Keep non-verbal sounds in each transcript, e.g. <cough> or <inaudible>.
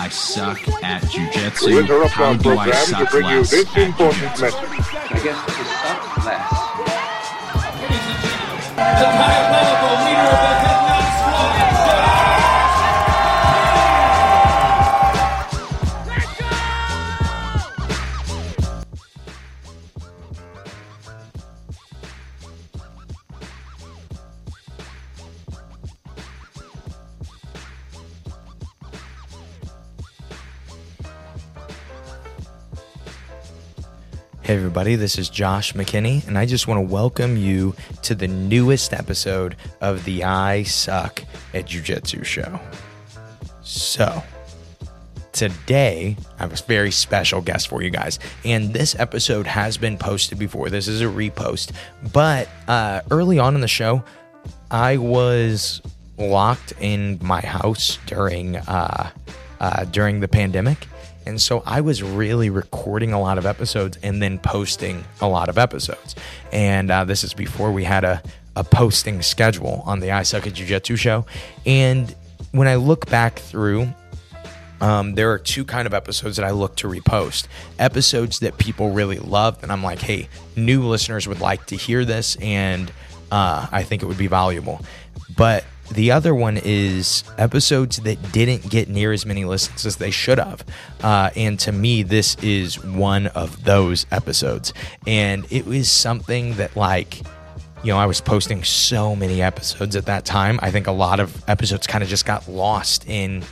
I suck at jujitsu. How do I suck less at jujitsu? I guess to suck less. Hey, everybody, this is Josh McKinney, and I just want to welcome you to the newest episode of the I Suck at Jiu Jitsu show. So, today I have a very special guest for you guys, and this episode has been posted before. This is a repost, but uh, early on in the show, I was locked in my house during uh, uh, during the pandemic. And so I was really recording a lot of episodes and then posting a lot of episodes. And uh, this is before we had a, a posting schedule on the I Suck at Jiu Jitsu show. And when I look back through, um, there are two kind of episodes that I look to repost. Episodes that people really love, and I'm like, hey, new listeners would like to hear this, and uh, I think it would be valuable. But the other one is episodes that didn't get near as many listens as they should have. Uh, and to me, this is one of those episodes. And it was something that, like, you know, I was posting so many episodes at that time. I think a lot of episodes kind of just got lost in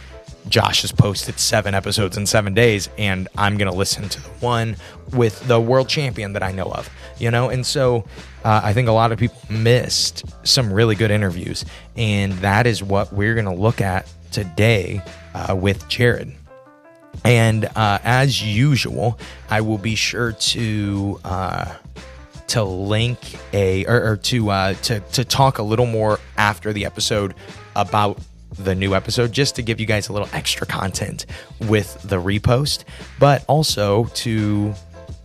Josh has posted seven episodes in seven days, and I'm going to listen to the one with the world champion that I know of, you know? And so uh, I think a lot of people missed some really good interviews, and that is what we're going to look at today uh, with Jared. And uh, as usual, I will be sure to uh, to link a or, or to uh, to to talk a little more after the episode about the new episode just to give you guys a little extra content with the repost, but also to you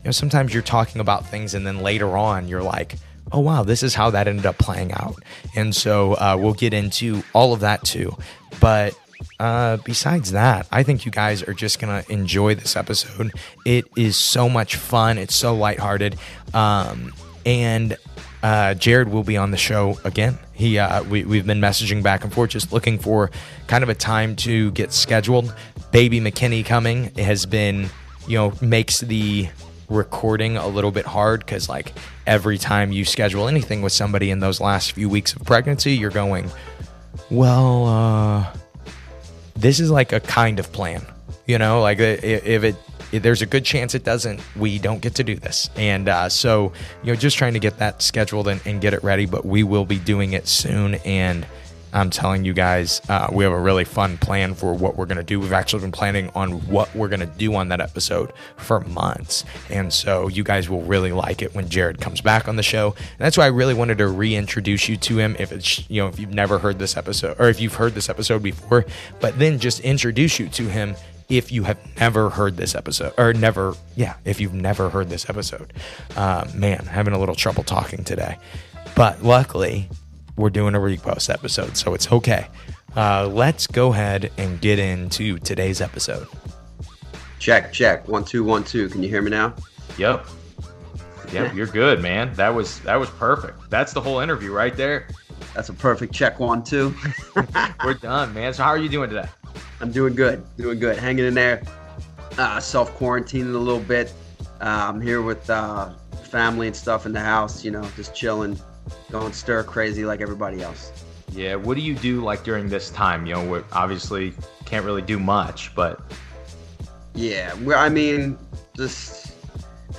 know sometimes you're talking about things and then later on you're like oh wow this is how that ended up playing out and so uh, we'll get into all of that too but uh, besides that, I think you guys are just gonna enjoy this episode. It is so much fun. It's so lighthearted, um, and uh, Jared will be on the show again. He uh, we we've been messaging back and forth, just looking for kind of a time to get scheduled. Baby McKinney coming has been, you know, makes the recording a little bit hard because like every time you schedule anything with somebody in those last few weeks of pregnancy, you're going, well, uh, this is like a kind of plan, you know, like if it if there's a good chance it doesn't, we don't get to do this. And uh, so, you know, just trying to get that scheduled and, and get it ready, but we will be doing it soon. And I'm telling you guys, uh, we have a really fun plan for what we're going to do. We've actually been planning on what we're going to do on that episode for months. And so you guys will really like it when Jared comes back on the show. And that's why I really wanted to reintroduce you to him if it's, you know, if you've never heard this episode or if you've heard this episode before, but then just introduce you to him if you have never heard this episode or never yeah if you've never heard this episode uh, man having a little trouble talking today but luckily we're doing a repost episode so it's okay uh, let's go ahead and get into today's episode Check, check. One, two, one, two. Can you hear me now? Yep. Yep, you're good, man. That was that was perfect. That's the whole interview right there. That's a perfect check. One, two. <laughs> We're done, man. So how are you doing today? I'm doing good. Doing good. Hanging in there. Uh, Self quarantining a little bit. Uh, I'm here with uh, family and stuff in the house. You know, just chilling, going stir crazy like everybody else. Yeah, what do you do like during this time? You know, we obviously can't really do much, but Yeah, I mean, just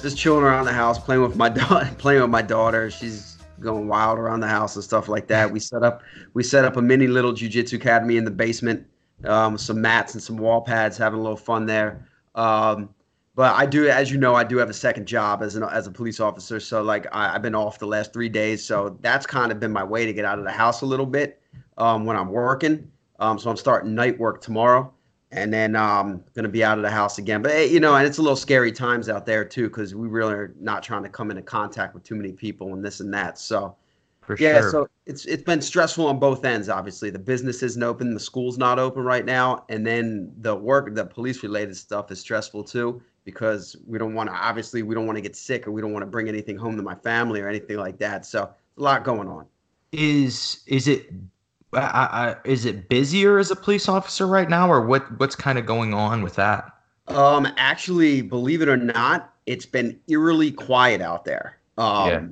just chilling around the house, playing with my <laughs> daughter, playing with my daughter. She's going wild around the house and stuff like that. We set up we set up a mini little jujitsu academy in the basement, um, some mats and some wall pads, having a little fun there. Um, but I do, as you know, I do have a second job as an as a police officer. So like I, I've been off the last three days, so that's kind of been my way to get out of the house a little bit um, when I'm working. Um, so I'm starting night work tomorrow and then um gonna be out of the house again but eh, you know and it's a little scary times out there too because we really are not trying to come into contact with too many people and this and that so For Yeah, sure. so it's it's been stressful on both ends. Obviously, the business isn't open, the school's not open right now, and then the work, the police related stuff is stressful too because we don't want to. Obviously, we don't want to get sick or we don't want to bring anything home to my family or anything like that. So a lot going on. is is it I, I, is it busier as a police officer right now, or what? What's kind of going on with that? Um, actually, believe it or not, it's been eerily quiet out there. Um, Yeah.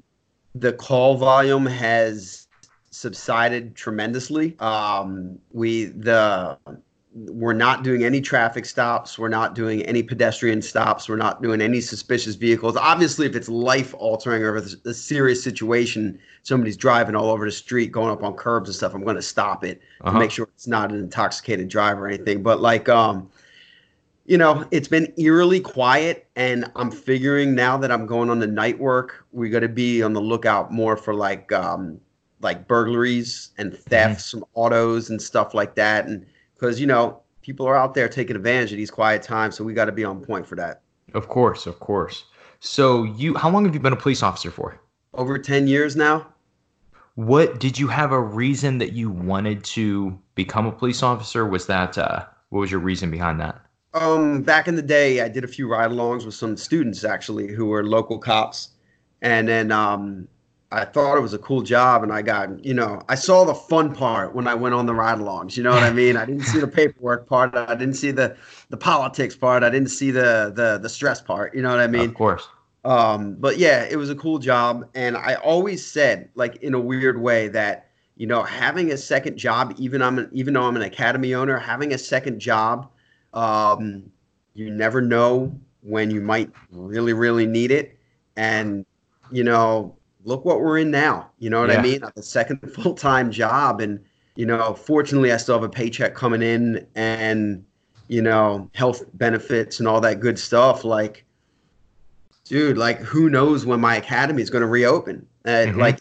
the call volume has subsided tremendously. Um, we the we're not doing any traffic stops. We're not doing any pedestrian stops. We're not doing any suspicious vehicles. Obviously, if it's life altering or if it's a serious situation, somebody's driving all over the street, going up on curbs and stuff, I'm going to stop it Uh-huh. to make sure it's not an intoxicated driver or anything. But like, um, you know, it's been eerily quiet, and I'm figuring now that I'm going on the night work, we got to be on the lookout more for like, um, like burglaries and thefts from autos and stuff like that, and because you know people are out there taking advantage of these quiet times, so we got to be on point for that. Of course, of course. So you, how long have you been a police officer for? Over ten years now. What did you have a reason that you wanted to become a police officer? Was that uh, what was your reason behind that? Um, back in the day, I did a few ride-alongs with some students actually who were local cops, and then um, I thought it was a cool job, and I got you know I saw the fun part when I went on the ride-alongs. You know what I mean? I didn't see the paperwork part. I didn't see the the politics part. I didn't see the the the stress part. You know what I mean? of course. Um, but yeah, it was a cool job, and I always said, like in a weird way, that you know having a second job, even I'm an, even though I'm an academy owner, having a second job, um, you never know when you might really, really need it, and you know, look what we're in now. You know what Yeah. I mean? A second <laughs> full time job, and you know, fortunately, I still have a paycheck coming in, and you know, health benefits and all that good stuff, like dude, like who knows when my academy is going to reopen? And Mhm. like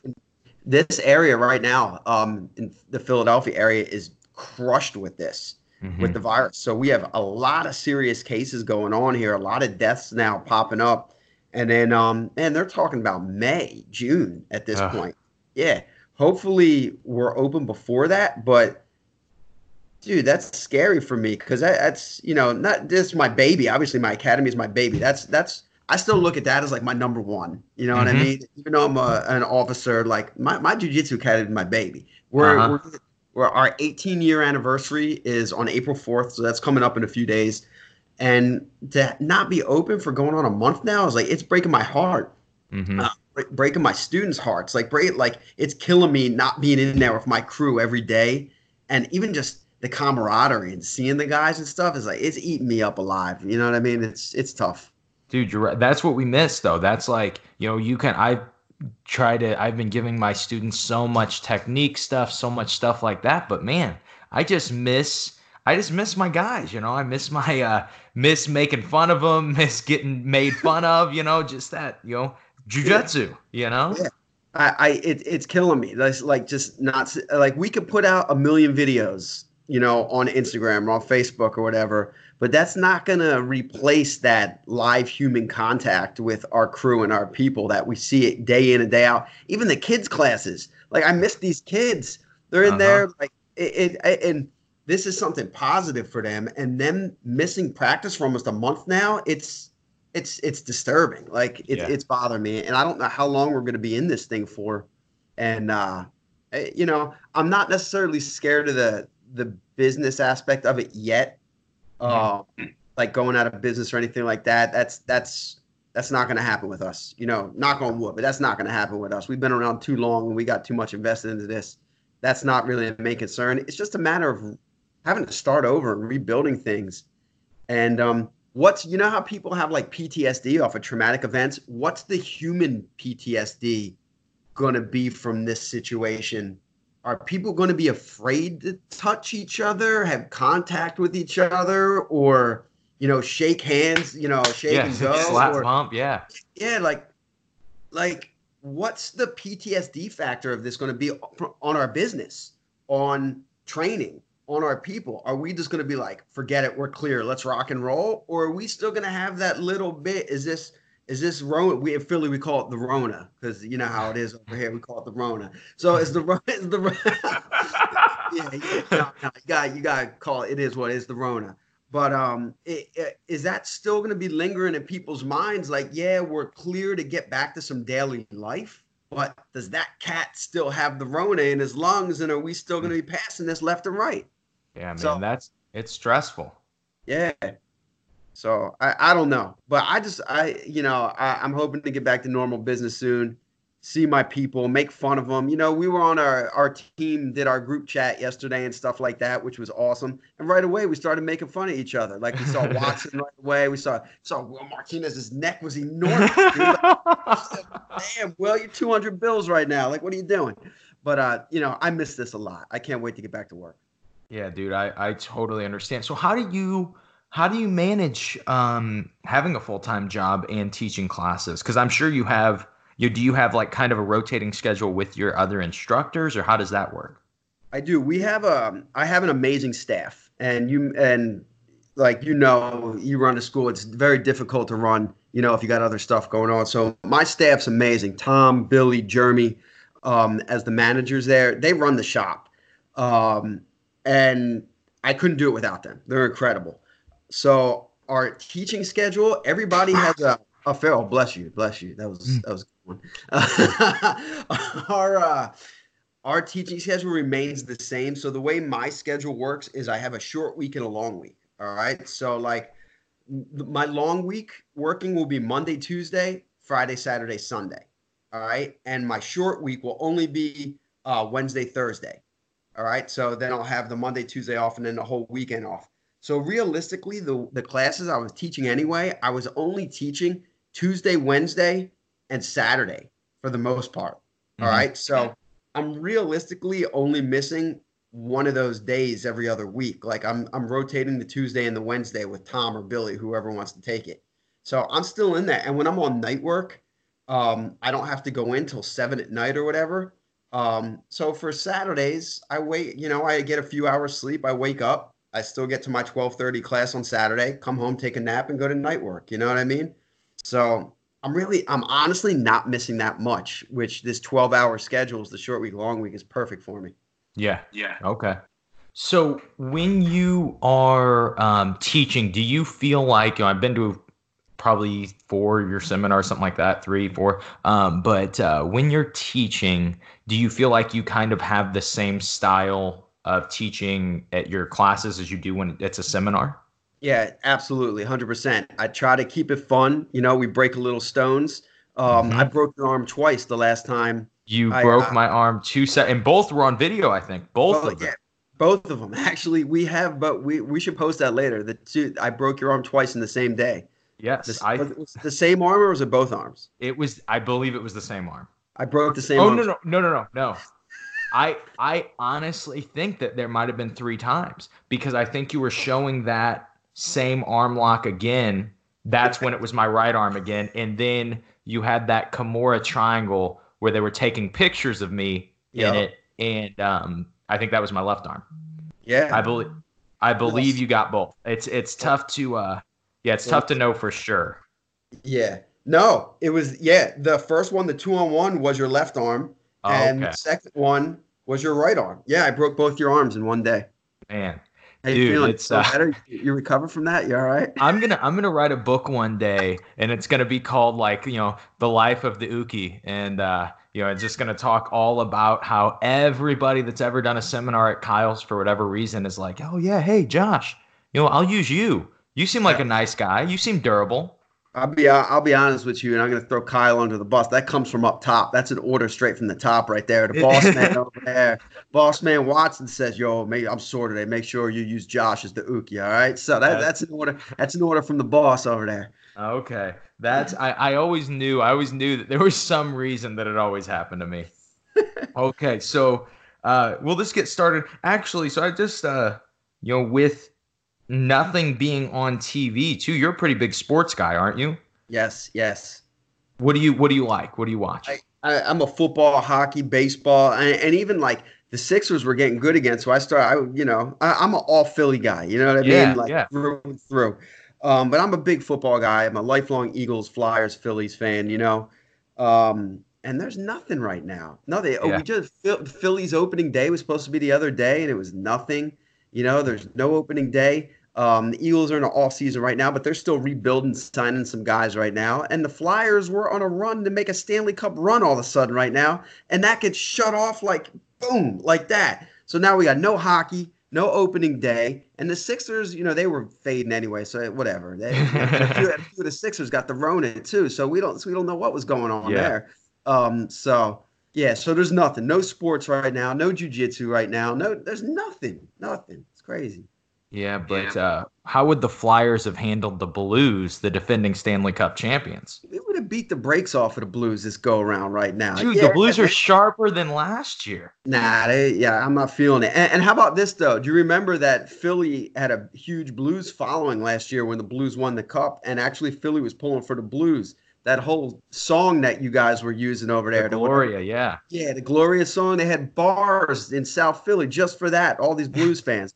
this area right now, um, in the Philadelphia area is crushed with this Mhm. with the virus. So we have a lot of serious cases going on here, a lot of deaths now popping up, and then um, man, they're talking about May, June at this Ugh. point. Yeah, hopefully we're open before that, but. Dude, that's scary for me because that, that's you know not just my baby. Obviously, my academy is my baby. That's that's I still look at that as like my number one. You know what I Mhm. mean? Even though I'm a, an officer, like my, my jujitsu academy is my baby. We're, Uh-huh. we're, we're our 18 year anniversary is on April 4th, so that's coming up in a few days. And to not be open for going on a month now is like it's breaking my heart, Mhm. uh, bre- breaking my students' hearts. Like break, like it's killing me not being in there with my crew every day, and even just the camaraderie and seeing the guys and stuff is like it's eating me up alive. You know what I mean? It's it's tough. Dude, you're right. That's what we miss, though. That's like, you know, you can. I try to. I've been giving my students so much technique stuff, so much stuff like that. But man, I just miss. I just miss my guys. You know, I miss my uh miss making fun of them, miss getting made fun of. You know, just that. You know, jujitsu. You know. Yeah. I, I it, it's killing me. That's like just not like we could put out a million videos, you know, on Instagram or on Facebook or whatever, but that's not gonna replace that live human contact with our crew and our people that we see it day in and day out. Even the kids classes, like I miss these kids. They're in Uh-huh. there, like it, it, and this is something positive for them. And them missing practice for almost a month now, it's it's it's disturbing. Like it's Yeah. it's bothering me, and I don't know how long we're going to be in this thing for. And uh, eh, you know, I'm not necessarily scared of the the business aspect of it yet. Uh, like going out of business or anything like that. That's that's that's not going to happen with us. You know, knock on wood, but that's not going to happen with us. We've been around too long, and we got too much invested into this. That's not really a main concern. It's just a matter of having to start over and rebuilding things. And um, what's you know how people have like PTSD off of traumatic events? What's the human PTSD going to be from this situation? Are people going to be afraid to touch each other, have contact with each other, or you know, shake hands, you know, shake Yeah. and <laughs> go, Slap or, bump. Yeah. yeah, like, like, what's the PTSD factor of this going to be on our business, on training, on our people? Are we just going to be like, forget it, we're clear, let's rock and roll, or are we still going to have that little bit? Is this Is this Rona? We in Philly we call it the Rona because you know how it is over here. We call it the Rona. So is the Ro- is the <laughs> yeah, yeah no, no, you got you got to call it. It is what is the Rona. But um, it, it, is that still going to be lingering in people's minds? Like, yeah, we're clear to get back to some daily life, but does that cat still have the Rona in his lungs, and are we still going to be passing this left and right? Yeah, man, So- that's it's stressful. Yeah. So I, I don't know, but I just I you know I, I'm hoping to get back to normal business soon, see my people, make fun of them. You know, we were on our our team did our group chat yesterday and stuff like that, which was awesome. And right away we started making fun of each other. Like we saw <laughs> Watson right away. We saw saw Will Martinez's neck was <laughs> enormous. Like, Damn, Will, you're 200 bills right now. Like, what are you doing? But uh, you know, I miss this a lot. I can't wait to get back to work. Yeah, dude, I, I totally understand. So how do you how do you manage um having a full-time job and teaching classes? Because I'm sure you have you do you have like kind of a rotating schedule with your other instructors or how does that work? I do. We have a. I have an amazing staff, and you and like you know, you run a school. It's very difficult to run. You know, if you got other stuff going on. So my staff's amazing. Tom, Billy, Jeremy, um, as the managers there, they run the shop, um, and I couldn't do it without them. They're incredible. So our teaching schedule, everybody has a. A Farrell, bless you, bless you. That was that was a good one. <laughs> our uh, our teaching schedule remains the same. So the way my schedule works is I have a short week and a long week. All right. So like my long week working will be Monday, Tuesday, Friday, Saturday, Sunday. All right. And my short week will only be uh, Wednesday, Thursday. All right. So then I'll have the Monday, Tuesday off and then the whole weekend off. So realistically, the, the classes I was teaching anyway, I was only teaching Tuesday, Wednesday, and Saturday for the most part. All Mhm. right. So I'm realistically only missing one of those days every other week. Like I'm I'm rotating the Tuesday and the Wednesday with Tom or Billy, whoever wants to take it. So I'm still in that. And when I'm on night work, um, I don't have to go in till seven at night or whatever. Um, so for Saturdays, I wait, you know, I get a few hours sleep. I wake up, I still get to my 12:30 class on Saturday, come home, take a nap, and go to night work. You know what I mean? So I'm really, I'm honestly not missing that much, which this 12 hour schedule is the short week, long week is perfect for me. Yeah. Yeah. Okay. So when you are um, teaching, do you feel like you know, I've been to probably four your seminars, something like that, three, four. Um, but uh, when you're teaching, do you feel like you kind of have the same style of teaching at your classes as you do when it's a seminar? Yeah, absolutely. 100%. I try to keep it fun. You know, we break a little stones. Um, Mhm. I broke your arm twice the last time. You I, broke uh, my arm two set, and both were on video. I think both Well, of them. yeah, both of them. <laughs> Actually, we have, but we, we should post that later. The two, I broke your arm twice in the same day. Yes, This, I. was it the same arm or was it both arms? It was. I believe it was the same arm. I broke the same Oh arm. no no no no no no. I I honestly think that there might have been three times because I think you were showing that same arm lock again. That's when it was my right arm again, and then you had that Kimura triangle where they were taking pictures of me Yeah. in it, and um, I think that was my left arm. Yeah. I believe I believe you got both. It's it's tough to uh yeah it's tough to know for sure. Yeah. No, it was yeah. The first one, the two on one, was your left arm, Oh, and okay, the second one was your right arm. Yeah, I broke both your arms in one day. man. How you Dude, feeling? it's, uh, better? You you recover from that? You all right? I'm gonna I'm gonna write a book one day, and it's gonna be called like you know the life of the uke, and uh, you know it's just gonna talk all about how everybody that's ever done a seminar at Kyle's for whatever reason is like, oh yeah, hey Josh, you know I'll use you. You seem like a nice guy. You seem durable. I'll be uh, I'll be honest with you, and I'm going to throw Kyle under the bus. That comes from up top. That's an order straight from the top right there. The boss <laughs> man over there, boss man Watson says, "Yo, make, I'm sore today. Make sure you use Josh as the uke." All right, so that, that's an order. That's an order from the boss over there. Okay, that's I I always knew I always knew that there was some reason that it always happened to me. <laughs> okay, so uh, we'll just get started. Actually, so I just uh, you know with nothing being on TV too. You're a pretty big sports guy, aren't you? Yes, yes. What do you What do you like? What do you watch? I, I, I'm a football, hockey, baseball, and, and even like the Sixers were getting good again. So I started, I, you know, I, I'm an all Philly guy. You know what I Yeah, mean? Like yeah. through and through. Um, but I'm a big football guy. I'm a lifelong Eagles, Flyers, Phillies fan. You know, um, and there's nothing right now. Nothing. Oh, Yeah. we just Philly's opening day was supposed to be the other day, and it was nothing. You know, there's no opening day. Um, the Eagles are in an off season right now, but they're still rebuilding, signing some guys right now. And the Flyers were on a run to make a Stanley Cup run all of a sudden right now, and that gets shut off like boom, like that. So now we got no hockey, no opening day, and the Sixers, you know, they were fading anyway, so whatever. They, a, few, a <laughs> few of the Sixers got the Rona too, so we don't, so we don't know what was going on Yeah. there. Um, so yeah, so there's nothing, no sports right now, no jujitsu right now, no, there's nothing, nothing. It's crazy. Yeah, but uh, how would the Flyers have handled the Blues, the defending Stanley Cup champions? We would have beat the brakes off of the Blues this go around right now. Dude, Yeah, the Blues are sharper than last year. Nah, they, yeah, I'm not feeling it. And, and how about this though? Do you remember that Philly had a huge Blues following last year when the Blues won the Cup? And actually, Philly was pulling for the Blues. That whole song that you guys were using over there, The the- Gloria, yeah. yeah, the Gloria song. They had bars in South Philly just for that. All these Blues fans.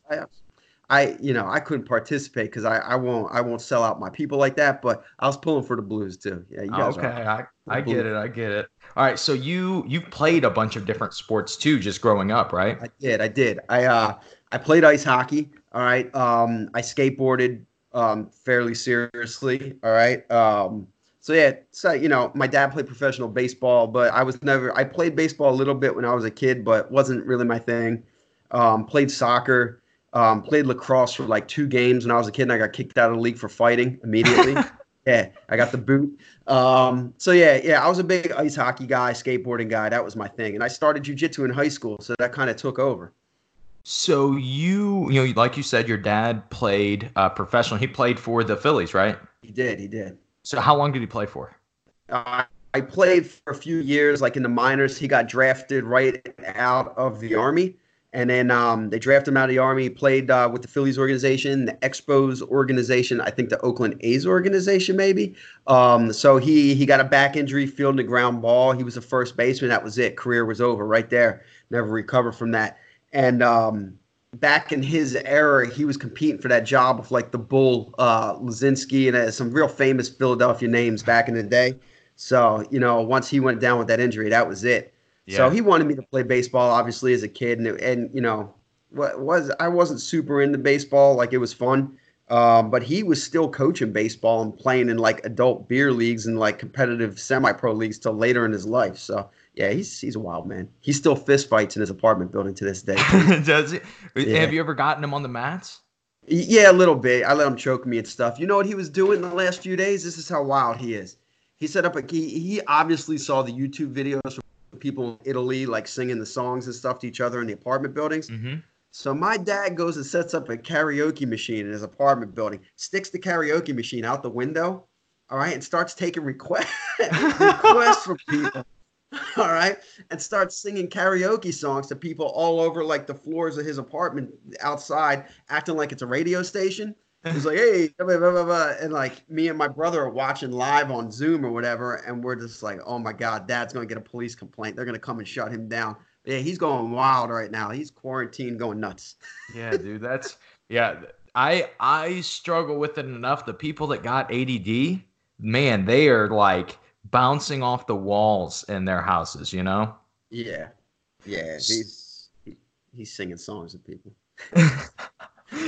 I, you know, I couldn't participate because I, I won't, I won't sell out my people like that. But I was pulling for the Blues too. Yeah, you guys Okay, are. I, I get it. I get it. All right, so you you played a bunch of different sports too, just growing up, right? I did. I did. I uh I played ice hockey. All right. Um I skateboarded um fairly seriously. All right. Um so yeah, so you know, my dad played professional baseball, but I was never I played baseball a little bit when I was a kid, but wasn't really my thing. Um played soccer, um played lacrosse for like two games when I was a kid and I got kicked out of the league for fighting immediately. <laughs> yeah, I got the boot. Um, so yeah, yeah, I was a big ice hockey guy, skateboarding guy. That was my thing. And I started jujitsu in high school, so that kind of took over. So you you know, like you said, your dad played uh, professional. He played for the Phillies, right? He did, he did. So how long did he play for? Uh, I played for a few years, like in the minors. He got drafted right out of the army, and then um, they drafted him out of the army. Played uh, with the Phillies organization, the Expos organization, I think the Oakland A's organization, maybe. Um, so he he got a back injury, fielding the ground ball. He was a first baseman. That was it. Career was over right there. Never recovered from that. And um, back in his era, he was competing for that job with like the Bull, uh, Luzinski, and uh, some real famous Philadelphia names back in the day. So you know, once he went down with that injury, that was it. So he wanted me to play baseball, obviously, as a kid, and and you know, what was I wasn't super into baseball, like it was fun, um, but he was still coaching baseball and playing in like adult beer leagues and like competitive semi-pro leagues till later in his life. So yeah, he's he's a wild man. He still fist fights in his apartment building to this day. <laughs> Does he? Yeah. Have you ever gotten him on the mats? Yeah, a little bit. I let him choke me and stuff. You know what he was doing the last few days? This is how wild he is. He set up a he, he obviously saw the YouTube videos from people in Italy like singing the songs and stuff to each other in the apartment buildings. Mm-hmm. So my dad goes and sets up a karaoke machine in his apartment building, sticks the karaoke machine out the window, all right, and starts taking requests <laughs> requests from people. <laughs> All right, and starts singing karaoke songs to people all over like the floors of his apartment outside, acting like it's a radio station. He's like, hey, blah, blah, blah, blah, blah," and like me and my brother are watching live on Zoom or whatever, and we're just like, oh my god, Dad's gonna get a police complaint. They're gonna come and shut him down. Yeah, he's going wild right now. He's quarantined, going nuts. Yeah, dude, that's yeah. I I struggle with it enough. The people that got ADD, man, they are like bouncing off the walls in their houses. You know. Yeah, yeah, he's he's singing songs to people. <laughs>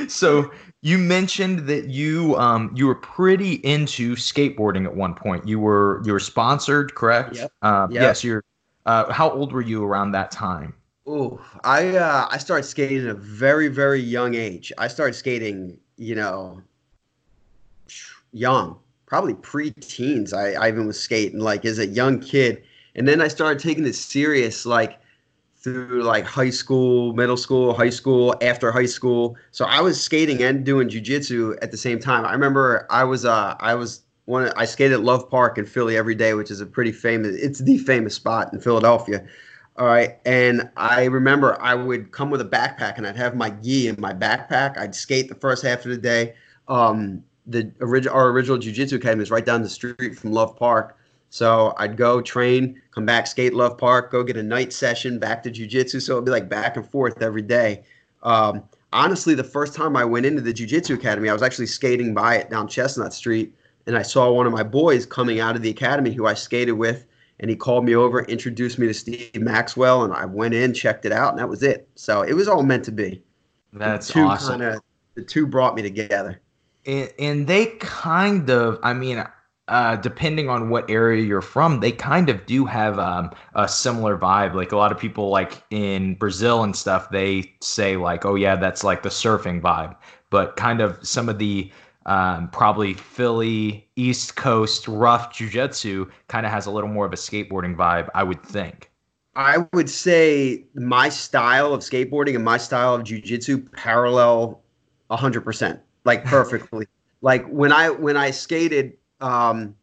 so you mentioned that you um you were pretty into skateboarding at one point. You were you were sponsored, correct? Yep. Uh, Yep. Yes. You're. Uh, how old were you around that time? Ooh, I uh, I started skating at a very very young age. I started skating, you know, young, probably pre-teens. I, I even was skating like as a young kid, and then I started taking it serious like through like high school, middle school, high school, after high school. So I was skating and doing jujitsu at the same time. I remember I was uh I was one I skated at Love Park in Philly every day, which is a pretty famous. It's the famous spot in Philadelphia. All right. And I remember I would come with a backpack and I'd have my gi in my backpack. I'd skate the first half of the day. Um, the original our original jiu-jitsu academy is right down the street from Love Park. So I'd go train, come back, skate Love Park, go get a night session, back to jiu-jitsu. So it'd be like back and forth every day. Um, honestly, the first time I went into the Jiu-Jitsu Academy, I was actually skating by it down Chestnut Street, and I saw one of my boys coming out of the academy who I skated with, and he called me over, introduced me to Steve Maxwell, and I went in, checked it out, and that was it. So it was all meant to be. That's the two awesome. Kinda, the two brought me together. and, and they kind of i mean uh, depending on what area you're from they kind of do have um, a similar vibe. Like a lot of people like in brazil and stuff they say like oh yeah that's like the surfing vibe. But kind of some of the um, probably philly east coast rough jiu-jitsu kind of has a little more of a skateboarding vibe i would think. I would say my style of skateboarding and my style of jujitsu parallel hundred percent, like <laughs> perfectly. like when I when I skated, um,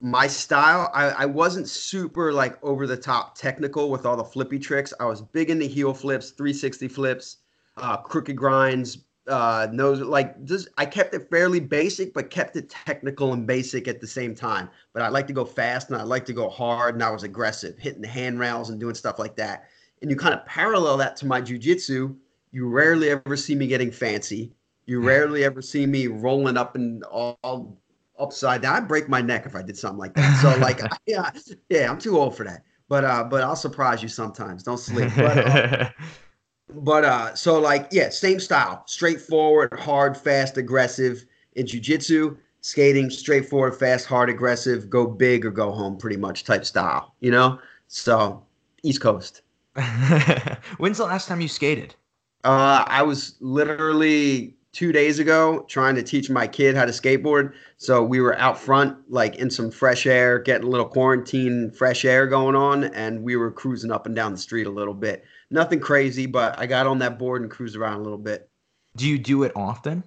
my style, I, I wasn't super like over the top technical with all the flippy tricks. I was big into heel flips, 360 flips, uh, crooked grinds, uh, nose like just I kept it fairly basic, but kept it technical and basic at the same time. But I like to go fast and I like to go hard, and I was aggressive, hitting the handrails and doing stuff like that. And you kind of parallel that to my jujitsu. You rarely ever see me getting fancy. You rarely ever see me rolling up and all upside down. I'd break my neck if I did something like that. So like, <laughs> yeah, yeah, I'm too old for that. But uh, but I'll surprise you sometimes. Don't sleep. But, uh, <laughs> but uh, so like, yeah, same style, straightforward, hard, fast, aggressive. In jujitsu, skating, straightforward, fast, hard, aggressive, go big or go home, pretty much type style. You know, so East Coast. <laughs> when's the last time you skated Uh, I was literally two days ago trying to teach my kid how to skateboard. So we were out front, like in some fresh air, getting a little quarantine fresh air going on, and we were cruising up and down the street a little bit. Nothing crazy, but I got on that board and cruised around a little bit. do you do it often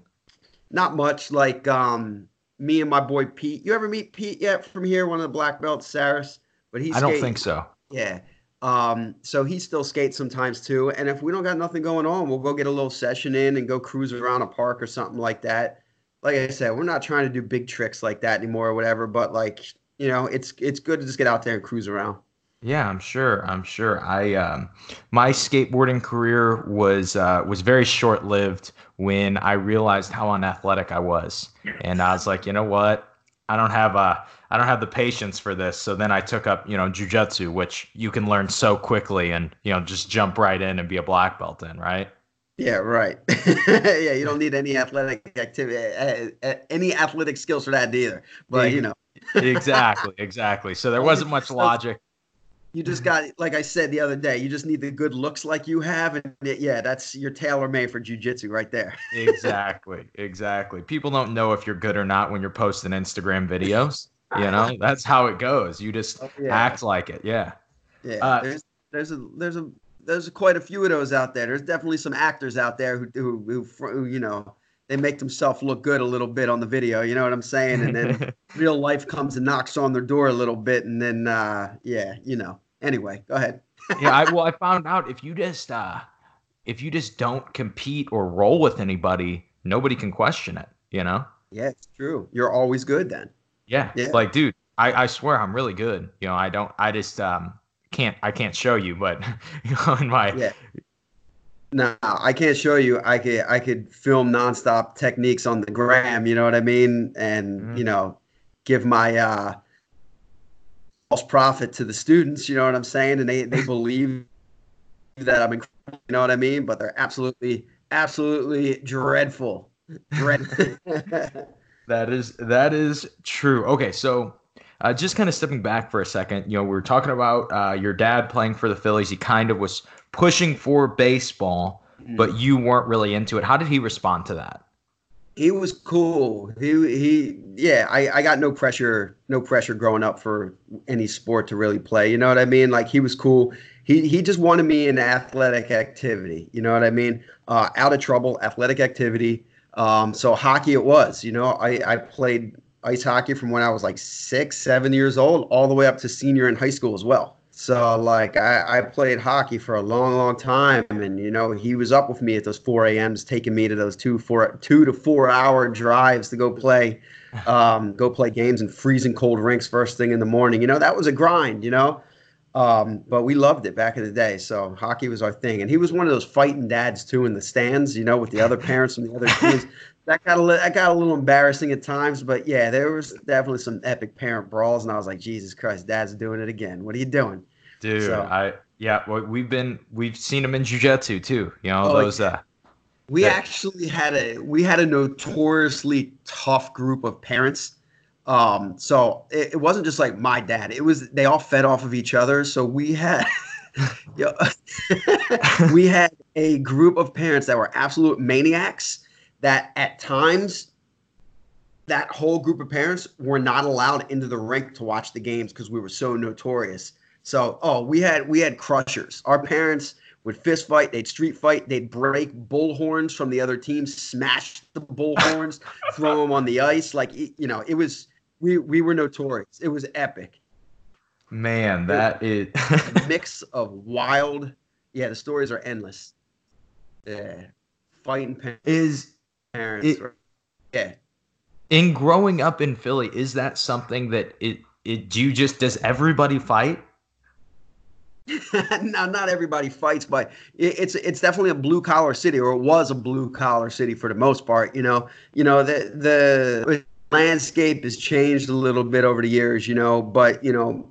Not much. Like um, me and my boy Pete. You ever meet Pete yet from here? One of the black belts, Saris. But he's i don't think so Yeah. Um, so he still skates sometimes too. And if we don't got nothing going on, we'll go get a little session in and go cruise around a park or something like that. Like I said, we're not trying to do big tricks like that anymore or whatever, but like, you know, it's it's good to just get out there and cruise around. Yeah, I'm sure. I'm sure. I um, my skateboarding career was uh, was very short lived when I realized how unathletic I was, and I was like, you know what? I don't have a I don't have the patience for this. So then I took up you know jujitsu, which you can learn so quickly, and you know just jump right in and be a black belt in, right? Yeah, right. <laughs> yeah, you don't need any athletic activity, uh, uh, any athletic skills for that either. But you know, <laughs> exactly, exactly. So there wasn't much logic. You just got like I said the other day, you just need the good looks like you have, and it, yeah, that's your tailor made for jujitsu right there. <laughs> exactly exactly people don't know if you're good or not when you're posting instagram videos you know <laughs> that's how it goes you just Oh, yeah. act like it yeah Yeah, Uh, there's there's a there's a there's quite a few of those out there. There's definitely some actors out there who who, who, who you know they make themselves look good a little bit on the video. You know what I'm saying? And then <laughs> real life comes and knocks on their door a little bit, and then uh, yeah, you know. Anyway, go ahead. yeah I, well i found <laughs> out if you just uh if you just don't compete or roll with anybody nobody can question it you know Yeah, it's true. You're always good then. yeah, Yeah. like dude I, I swear i'm really good you know i don't i just um can't i can't show you but you know in my Yeah. No, I can't show you. I could I could film nonstop techniques on the gram. You know what I mean? And Mhm. you know, give my uh, false profit to the students. You know what I'm saying? And they they believe that I'm incredible. You know what I mean? But they're absolutely absolutely dreadful. Dreadful. <laughs> <laughs> That is that is true. Okay, so uh, just kind of stepping back for a second, you know, we were talking about uh, your dad playing for the Phillies. He kind of was pushing for baseball, but you weren't really into it. How did he respond to that? he was cool. He he yeah, I, I got no pressure, no pressure growing up for any sport to really play. You know what I mean? Like he was cool. He he just wanted me in athletic activity. You know what I mean? Uh, out of trouble, athletic activity. Um, so hockey it was. You know, I I played ice hockey from when I was like six, seven years old, all the way up to senior in high school as well. So like I, I played hockey for a long, long time, and you know he was up with me at those 4 a.m.s, taking me to those two, four, two to four hour drives to go play, <laughs> um, go play games in freezing cold rinks first thing in the morning. You know that was a grind. You know, Um, but we loved it back in the day. So hockey was our thing, and he was one of those fighting dads too in the stands, you know, with the other <laughs> parents from the other teams. That got a li- that got a little embarrassing at times, but yeah, there was definitely some epic parent brawls, and I was like, Jesus Christ, Dad's doing it again. What are you doing? Dude, So- I yeah, well, we've been we've seen him in jujitsu too. You know Oh, those. Uh, We Yeah. actually had a we had a notoriously tough group of parents. Um, so it, it wasn't just like my dad. It was they all fed off of each other. So we had <laughs> Yo, <laughs> we had a group of parents that were absolute maniacs that at times that whole group of parents were not allowed into the rink to watch the games because we were so notorious. So, oh, we had we had crushers. Our parents would fist fight, they'd street fight, they'd break bull horns from the other team, smash the bull horns, <laughs> throw them on the ice. Like you know, it was we we were notorious. It was epic. man, that is. A <laughs> mix of wild. Yeah, the stories are endless. Yeah, fighting pa- is parents. It- yeah. in growing up in Philly, is that something that it it do you just does everybody fight? <laughs> now, not everybody fights, but it, it's it's definitely a blue collar city, or it was a blue collar city for the most part. You know, you know the the landscape has changed a little bit over the years. You know, but you know,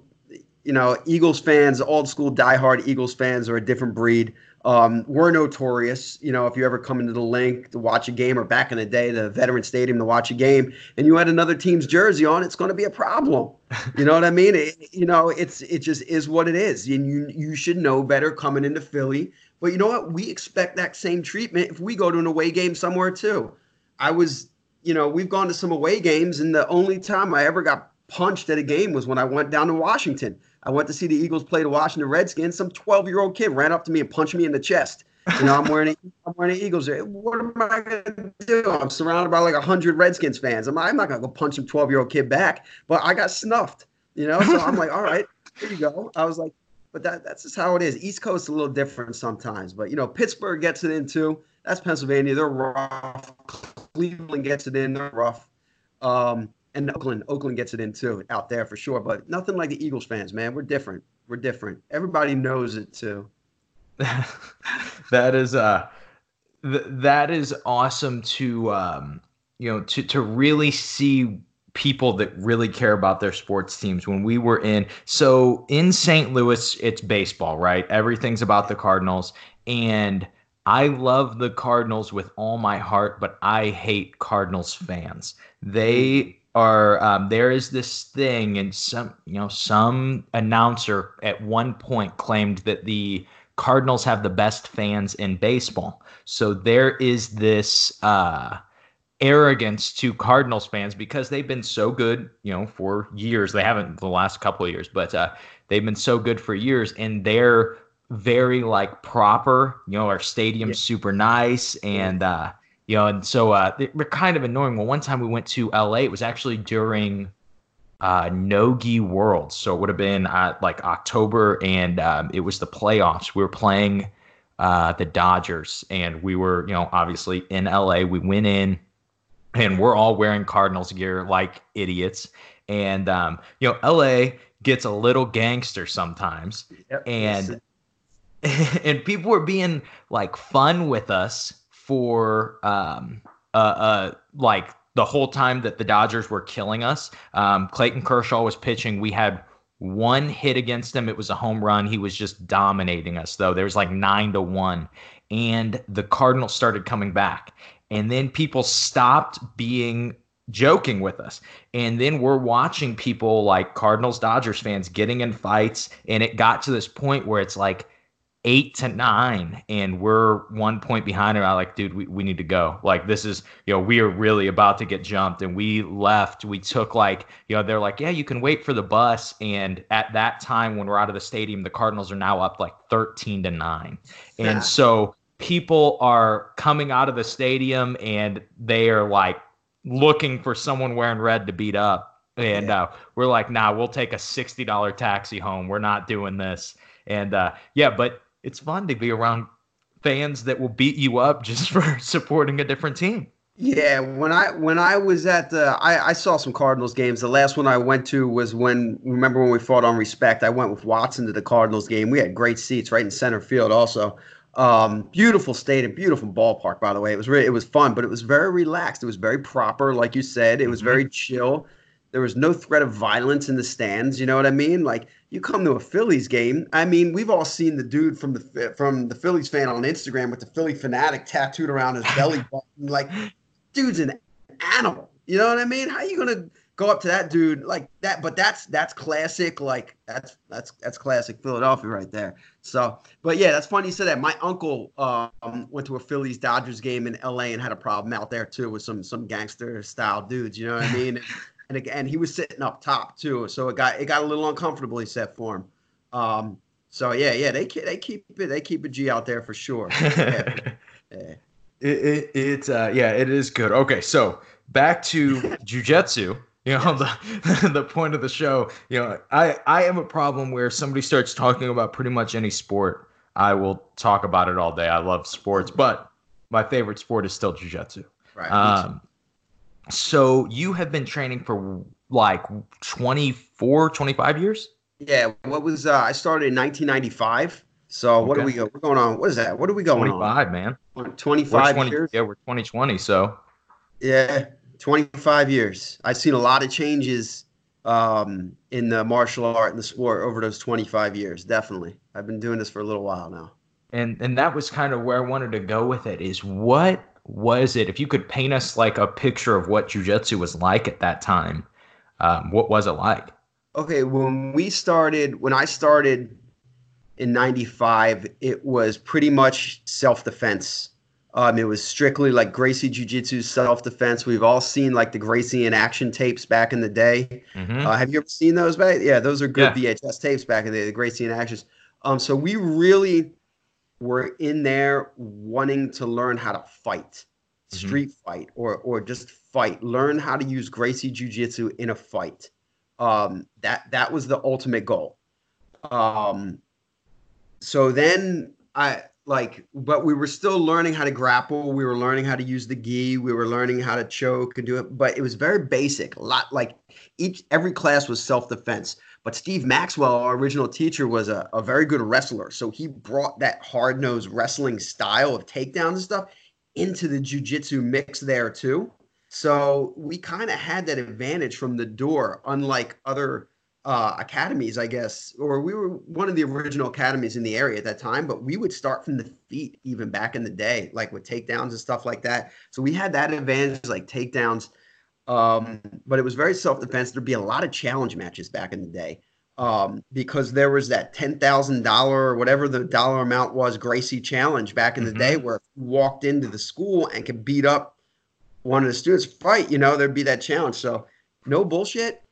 you know, Eagles fans, old school diehard Eagles fans, are a different breed. Um, we're notorious. You know, if you ever come into the Linc to watch a game, or back in the day, the Veteran Stadium to watch a game, and you had another team's jersey on, it's going to be a problem. <laughs> You know what I mean? It, you know, it's it just is what it is, and you you should know better coming into Philly. But you know what? We expect that same treatment if we go to an away game somewhere too. I was, you know, we've gone to some away games, and the only time I ever got punched at a game was when I went down to Washington. I went to see the Eagles play the Washington Redskins. Some 12 year old kid ran up to me and punched me in the chest. You know, I'm wearing a, <laughs> I'm wearing an Eagles. What am I gonna do? I'm surrounded by like hundred Redskins fans. I'm, I'm not gonna go punch some 12 year old kid back. But I got snuffed. You know, so I'm like, all right, here you go. I was like, but that that's just how it is. East Coast is a little different sometimes. But you know, Pittsburgh gets it in too. That's Pennsylvania. They're rough. Cleveland gets it in. They're rough. Um, and Oakland, Oakland gets it in too out there for sure. But nothing like the Eagles fans, man. We're different. We're different. Everybody knows it too. <laughs> that is uh th- that is awesome to um you know to to really see people that really care about their sports teams when we were in so in St. Louis it's baseball right everything's about the Cardinals and I love the Cardinals with all my heart but I hate Cardinals fans they are um, there is this thing and some you know some announcer at one point claimed that the Cardinals have the best fans in baseball. So there is this uh, arrogance to Cardinals fans because they've been so good, you know, for years. They haven't the last couple of years, but uh, they've been so good for years, and they're very like proper. You know, our stadium's super nice, and uh, you know, and so uh, they- they're kind of annoying. Well, one time we went to LA. It was actually during uh, No-Gi World. So it would have been uh, like October, and um, it was the playoffs. We were playing uh, the Dodgers, and we were, you know, obviously in LA. We went in, and we're all wearing Cardinals gear like idiots. And um, you know, LA gets a little gangster sometimes, Yep. and <laughs> and people were being like fun with us for um uh, uh like the whole time that the Dodgers were killing us. Um Clayton Kershaw was pitching. We had one hit against him. It was a home run. He was just dominating us though. There was like 9 to 1 and the Cardinals started coming back. And then people stopped being joking with us. And then we're watching people like Cardinals Dodgers fans getting in fights and it got to this point where it's like eight to nine and we're one point behind and I'm like, dude, we, we need to go. Like this is, you know, we are really about to get jumped. And we left. We took like, you know, they're like, yeah, you can wait for the bus. And at that time when we're out of the stadium, the Cardinals are now up like 13 to nine. Yeah. And so people are coming out of the stadium and they are like looking for someone wearing red to beat up. And Yeah. uh, we're like, nah, we'll take a $60 taxi home. We're not doing this. And uh, yeah, but it's fun to be around fans that will beat you up <laughs> just for supporting a different team. Yeah, when I when I was at the I, I saw some Cardinals games. The last one I went to was when remember when we fought on respect. I went with Watson to the Cardinals game. We had great seats right in center field also. Um, beautiful stadium, beautiful ballpark by the way. It was really it was fun, but it was very relaxed. It was very proper, like you said. It was very chill. There was no threat of violence in the stands. You know what I mean? Like you come to a Phillies game. I mean, we've all seen the dude from the from the Phillies fan on Instagram with the Phillie Phanatic tattooed around his belly <laughs> button. Like, dude's an animal. You know what I mean? How are you gonna go up to that dude like that? But that's that's classic. Like that's that's that's classic Philadelphia right there. So, but yeah, that's funny you said that. My uncle um, went to a Phillies Dodgers game in L.A. and had a problem out there too with some some gangster style dudes. You know what I mean? <laughs> and again, he was sitting up top too, so it got it got a little uncomfortable. He said for him. Um, so yeah, yeah, they they keep it they keep a G out there for sure. Yeah, <laughs> yeah. It, it it's uh yeah, it is good. Okay, so back to jujitsu. You know the <laughs> the point of the show. You know, I I have a problem where somebody starts talking about pretty much any sport. I will talk about it all day. I love sports, but my favorite sport is still jujitsu. Right. Um, so you have been training for like 24, 25 years? yeah. What was uh, I started in 1995. So what do Okay. we go? We're going on. What is that? What are we going 25, man. on? We're 25 20, years. yeah, we're 2020, so Yeah, 25 years. I've seen a lot of changes um, in the martial art and the sport over those 25 years. Definitely. I've been doing this for a little while now. and and that was kind of where I wanted to go with it is what was it if you could paint us like a picture of what jujitsu was like at that time um, what was it like Okay, when we started, when I started in 95, it was pretty much self defense. Um, it was strictly like Gracie Jiu Jitsu self defense. We've all seen like the Gracie in action tapes back in the day. Mhm. Uh, have you ever seen those? Back? Yeah, those are good Yeah. VHS tapes back in the day, the Gracie in actions. Um, so we really were in there wanting to learn how to fight, Mhm. street fight, or or just fight. Learn how to use Gracie Jiu Jitsu in a fight. Um, that that was the ultimate goal. Um, so then I like, but we were still learning how to grapple. We were learning how to use the gi. We were learning how to choke and do it, but it was very basic. A lot like each every class was self defense. But Steve Maxwell, our original teacher, was a, a very good wrestler. So he brought that hard nosed wrestling style of takedowns and stuff into the jujitsu mix there too. So we kind of had that advantage from the door, unlike other uh, academies, I guess, or we were one of the original academies in the area at that time, but we would start from the feet even back in the day, like with takedowns and stuff like that. So we had that advantage, like takedowns. Um, but it was very self defense. There'd be a lot of challenge matches back in the day um, because there was that ten thousand dollar or whatever the dollar amount was Gracie challenge back in the Mhm. day, where if you walked into the school and could beat up one of the students, fight, you know, there'd be that challenge. So no bullshit.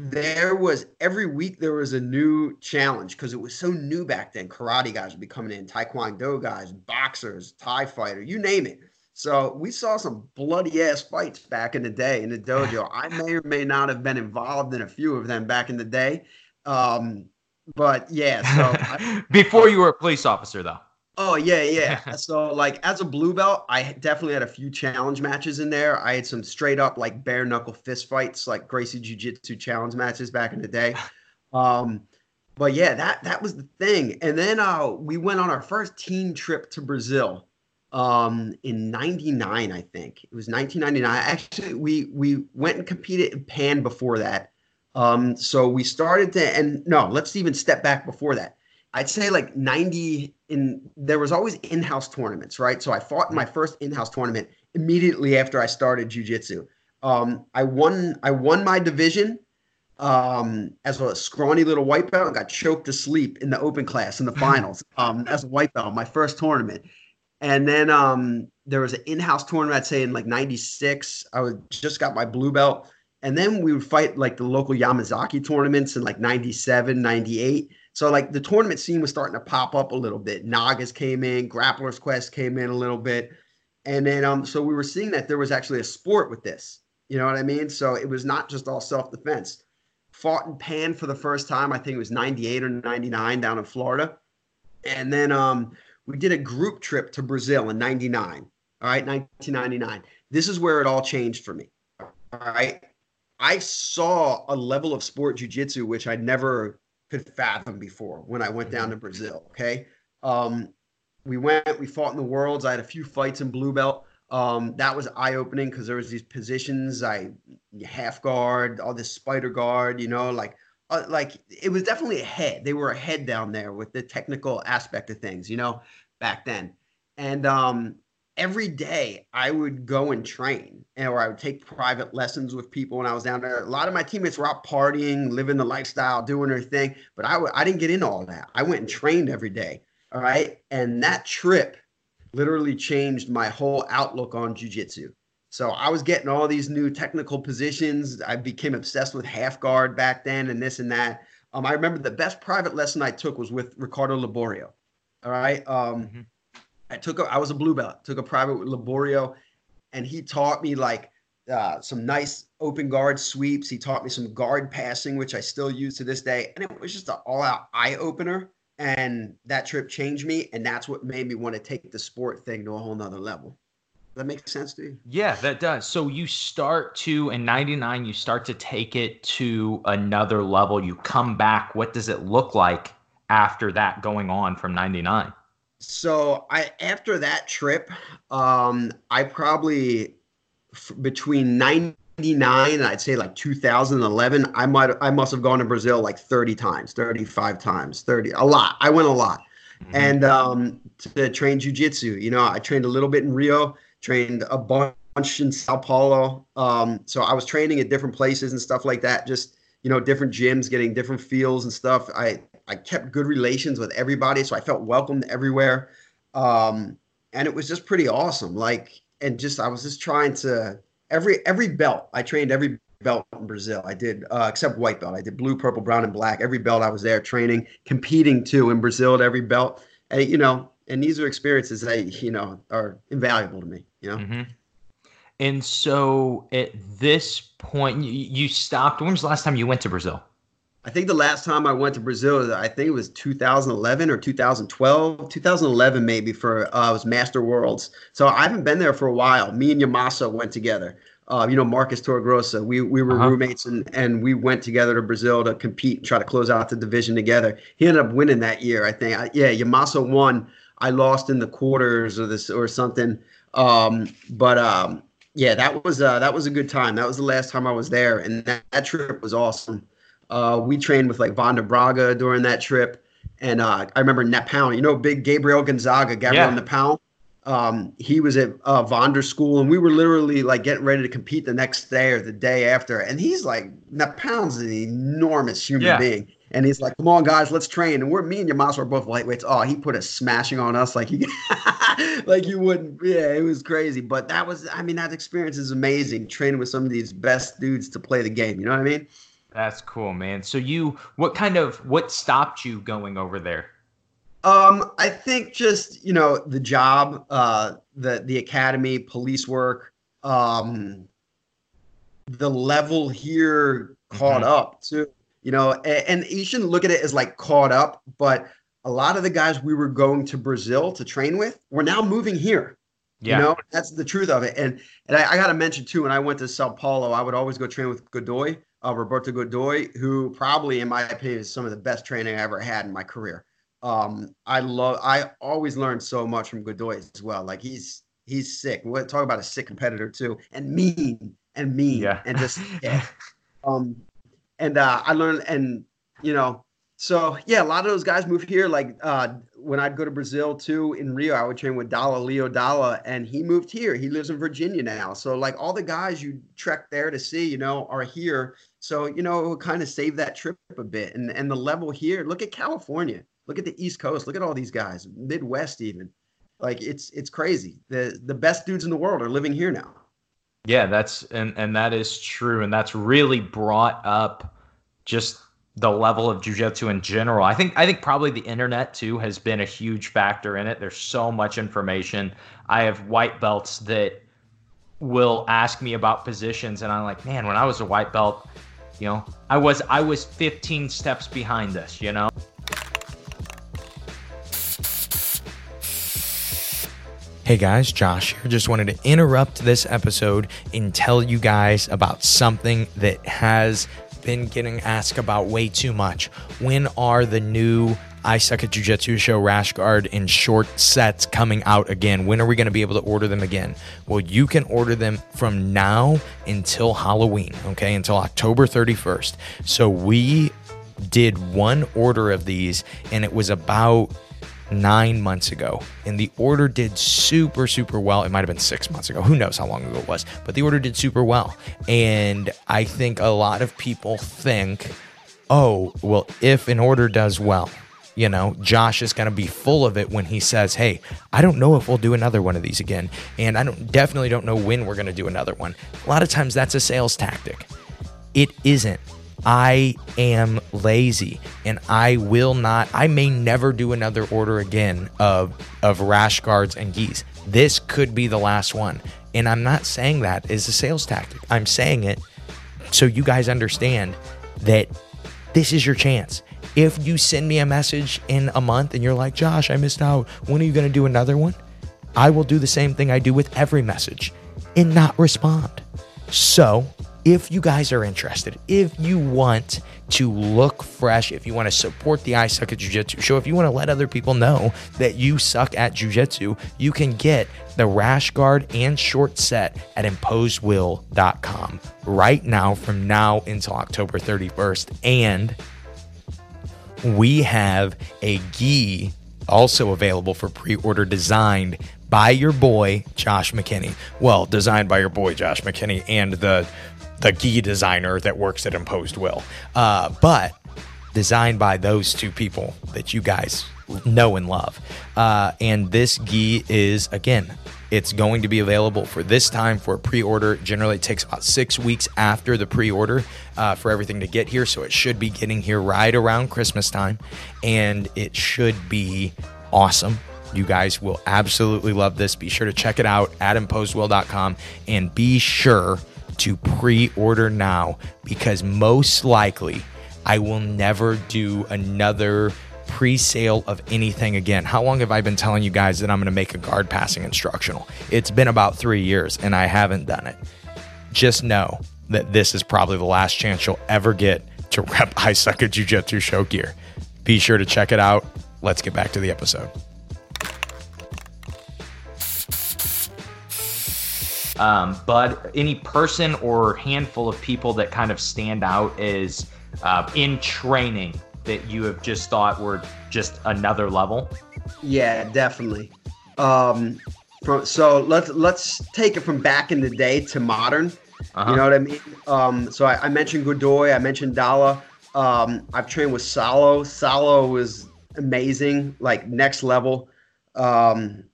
There was every week there was a new challenge because it was so new back then. Karate guys would be coming in, Taekwondo guys, boxers, Thai fighter, you name it. So we saw some bloody ass fights back in the day in the dojo. I may or may not have been involved in a few of them back in the day. Um, but yeah, so I, <laughs> before you were a police officer though Oh yeah, yeah. <laughs> so like as a blue belt, I definitely had a few challenge matches in there. I had some straight up like bare knuckle fist fights, like Gracie Jiu Jitsu challenge matches back in the day. <laughs> Um, but yeah, that that was the thing. And then uh, we went on our first team trip to Brazil um, in '99, I think it was 1999. Actually, we we went and competed in Pan before that. Um, so we started to, and no, let's even step back before that. I'd say like 90 in there was always in-house tournaments, right? So I fought in my first in-house tournament immediately after I started jujitsu. Um, I won I won my division um, as a scrawny little white belt and got choked to sleep in the open class in the <laughs> finals um, as a white belt, my first tournament. And then um, there was an in-house tournament, I'd say in like 96. I was just got my blue belt. And then we would fight like the local Yamasaki tournaments in like 97, 98. So like the tournament scene was starting to pop up a little bit. Nagas came in, Grappler's Quest came in a little bit. And then um so we were seeing that there was actually a sport with this. You know what I mean? So it was not just all self-defense. Fought in Pan for the first time, I think it was 98 or 99 down in Florida. And then um we did a group trip to Brazil in 99. All right, 1999. This is where it all changed for me. All right. I saw a level of sport jujitsu which I never could fathom before when I went down to Brazil. Okay. Um, we went, we fought in the worlds. I had a few fights in blue belt. Um, that was eye opening because there was these positions I half guard, all this spider guard, you know, like uh, like it was definitely ahead. They were ahead down there with the technical aspect of things, you know, back then. And um, every day I would go and train, or I would take private lessons with people when I was down there. A lot of my teammates were out partying, living the lifestyle, doing their thing, but I w- I didn't get into all that. I went and trained every day. All right, and that trip literally changed my whole outlook on jujitsu. So I was getting all these new technical positions. I became obsessed with half guard back then and this and that. Um, I remember the best private lesson I took was with Ricardo Liborio. All right. Um, mm-hmm. I took a, I was a blue belt, took a private with Liborio, and he taught me like uh, some nice open guard sweeps. He taught me some guard passing, which I still use to this day. And it was just an all out eye opener and that trip changed me and that's what made me want to take the sport thing to a whole nother level. That makes sense to you? Yeah that does. So you start to in 99 you start to take it to another level. You come back. What does it look like after that going on from 99 so i after that trip um i probably f- between 90 99 I'd say like 2011 I might I must have gone to Brazil like 30 times 35 times 30 a lot. I went a lot. Mm-hmm. and um to train jiu-jitsu you know I trained a little bit in Rio trained a bunch in Sao Paulo um so I was training at different places and stuff like that just you know different gyms getting different feels and stuff. I I kept good relations with everybody so I felt welcomed everywhere um and it was just pretty awesome like and just I was just trying to every every belt. I trained every belt in Brazil. I did uh, except white belt. I did blue, purple, brown, and black. Every belt I was there training, competing too in Brazil at every belt. And, you know, and these are experiences that you know are invaluable to me. You know. Mm-hmm. And so at this point, you, you stopped. When was the last time you went to Brazil? I think the last time I went to Brazil, I think it was 2011 or 2012, 2011 maybe for uh, was Master Worlds. So I haven't been there for a while. Me and Yamasa went together. Uh, you know, Marcus Torregrossa. We we were uh-huh. roommates and and we went together to Brazil to compete and try to close out the division together. He ended up winning that year, I think. I, yeah, Yamasa won. I lost in the quarters or this or something. Um, but um, yeah, that was uh, that was a good time. That was the last time I was there, and that, that trip was awesome. Uh, we trained with like Vander Braga during that trip. And uh, I remember Napão, you know, big Gabriel Gonzaga, Gabriel yeah. Um, he was at uh, Vander School, and we were literally like getting ready to compete the next day or the day after. And he's like, Napão's an enormous human yeah. being. And he's like, "Come on, guys, let's train." And we're me and Yamasa were both lightweights. Oh, he put a smashing on us like he, <laughs> like you wouldn't. Yeah, it was crazy. But that was, I mean, that experience is amazing. Training with some of these best dudes to play the game. You know what I mean? That's cool, man. So you, what kind of, what stopped you going over there? Um, I think just you know the job, uh, the the academy, police work, um, the level here caught mm-hmm. up to you know, and, and you shouldn't look at it as like caught up, but a lot of the guys we were going to Brazil to train with were now moving here. Yeah. You know, that's the truth of it. And and I, I got to mention too, when I went to Sao Paulo, I would always go train with Godoy uh, Roberto Godoy, who probably, in my opinion, is some of the best training I ever had in my career. Um, I love. I always learned so much from Godoy as well. Like he's he's sick. We'll talk about a sick competitor too, and mean and mean yeah. and just <laughs> yeah. Um, and uh, I learned, and you know, so yeah, a lot of those guys move here. Like uh, when I'd go to Brazil too in Rio, I would train with Dalla Leo Dalla, and he moved here. He lives in Virginia now. So like all the guys you trek there to see, you know, are here. So, you know, it would kind of save that trip a bit. And and the level here, look at California, look at the East Coast, look at all these guys, Midwest even. Like it's it's crazy. The the best dudes in the world are living here now. Yeah, that's and and that is true. And that's really brought up just the level of jujitsu in general. I think I think probably the internet too has been a huge factor in it. There's so much information. I have white belts that will ask me about positions and I'm like, man, when I was a white belt, you know, I was I was 15 steps behind this, you know. Hey guys, Josh here. Just wanted to interrupt this episode and tell you guys about something that has been getting asked about way too much. When are the new I Suck at Jiu Jitsu show rash guard and short sets coming out again? When are we going to be able to order them again? Well, you can order them from now until Halloween, okay, until October 31st. So we did one order of these and it was about nine months ago, and the order did super, super well. It might have been six months ago. Who knows how long ago it was, but the order did super well. And I think a lot of people think, oh, well, if an order does well, you know, Josh is going to be full of it when he says, "Hey, I don't know if we'll do another one of these again, and I don't definitely don't know when we're going to do another one." A lot of times that's a sales tactic. It isn't. I am lazy and I will not I may never do another order again of of rash guards and geese. This could be the last one. And I'm not saying that as a sales tactic. I'm saying it so you guys understand that this is your chance. If you send me a message in a month and you're like, "Josh, I missed out. When are you going to do another one?" I will do the same thing I do with every message and not respond. So, if you guys are interested, if you want to look fresh, if you want to support the I Suck at Jiu Jitsu show, if you want to let other people know that you suck at Jiu Jitsu, you can get the rash guard and short set at imposedwill.com right now from now until October 31st. And we have a gi also available for pre-order designed by your boy Josh McKinney. Well, designed by your boy Josh McKinney and the the gi designer that works at Imposed Will. Uh, but designed by those two people that you guys know and love. Uh, and this gi is again it's going to be available for this time for pre-order. Generally, it takes about six weeks after the pre-order uh, for everything to get here, so it should be getting here right around Christmas time, and it should be awesome. You guys will absolutely love this. Be sure to check it out at imposedwill.com and be sure to pre-order now because most likely I will never do another pre-sale of anything again. How long have I been telling you guys that I'm going to make a guard passing instructional? It's been about 3 years and I haven't done it. Just know that this is probably the last chance you'll ever get to rep <laughs> I Suck at Jiu Jitsu show gear. Be sure to check it out. Let's get back to the episode. Um, but any person or handful of people that kind of stand out is uh, in training that you have just thought were just another level? Yeah, definitely. Um, from so let's let's take it from back in the day to modern. Uh-huh. You know what I mean? Um, so I, I mentioned Godoy, I mentioned Dalla. Um, I've trained with Saulo. Saulo was amazing, like next level. Um,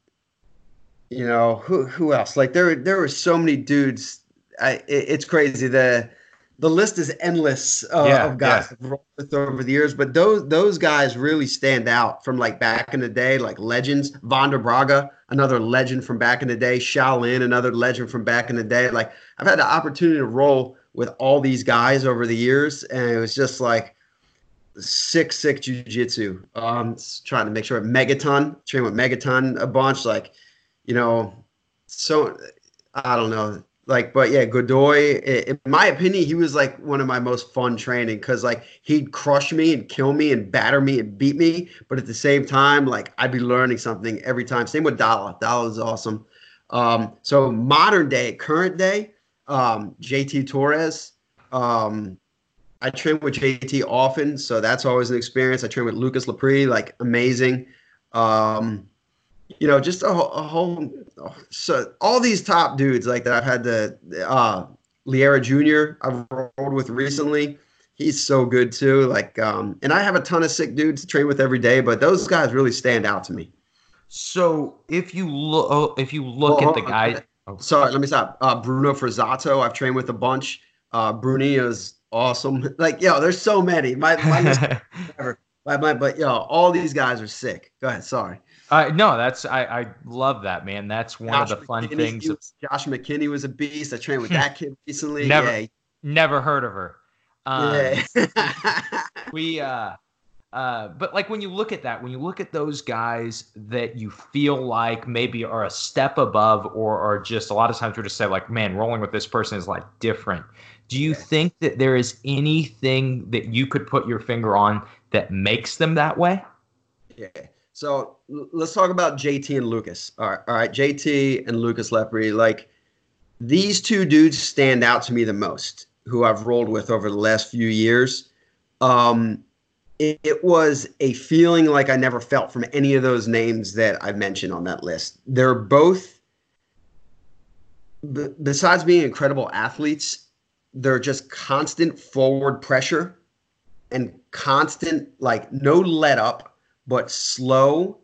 you know who who else? Like there there were so many dudes. I it, it's crazy. The the list is endless uh, Yeah, of guys yeah. I've rolled with over the years, but those those guys really stand out from like back in the day, like legends. Vander Braga, another legend from back in the day. Shaolin, another legend from back in the day. Like I've had the opportunity to roll with all these guys over the years, and it was just like sick, sick jujitsu. Um, trying to make sure Megaton, train with Megaton a bunch, like you know, so I don't know, like, but yeah, Godoy. In my opinion, he was like one of my most fun training because like he'd crush me and kill me and batter me and beat me, but at the same time, like I'd be learning something every time. Same with Dalla. Dalla is awesome. Um, so modern day, current day, um, JT Torres. Um, I train with JT often, so that's always an experience. I train with Lucas Lepri, like amazing. Um, you know, just a, whole- a whole. So all these top dudes like that I've had the uh, Liera Jr. I've rolled with recently. He's so good too. Like, um, and I have a ton of sick dudes to train with every day, but those guys really stand out to me. So if you look, if you look Well, at the guys, oh, Sorry, let me stop. Uh, Bruno Frazatto, I've trained with a bunch. Uh, Bruni is awesome. <laughs> Like, yo, there's so many. My, my list Whatever. But, but, but yo, all these guys are sick. Go ahead. Sorry. Uh, no, that's I, I love that man. That's one of the fun McKinney, things. was- Josh McKinney was a beast. I trained with that kid recently. Never. Yeah. Never heard of her. Um, <laughs> we uh uh, but like when you look at that, when you look at those guys that you feel like maybe are a step above, or are just a lot of times we're just say like, man, rolling with this person is like different. Do you think that there is anything that you could put your finger on that makes them that way? Yeah. So let's talk about JT and Lucas. All right, all right, JT and Lucas Lepri. Like these two dudes stand out to me the most, who I've rolled with over the last few years. Um, it, it was a feeling like I never felt from any of those names that I mentioned on that list. They're both, b- besides being incredible athletes, they're just constant forward pressure and constant, like, no let up, but slow,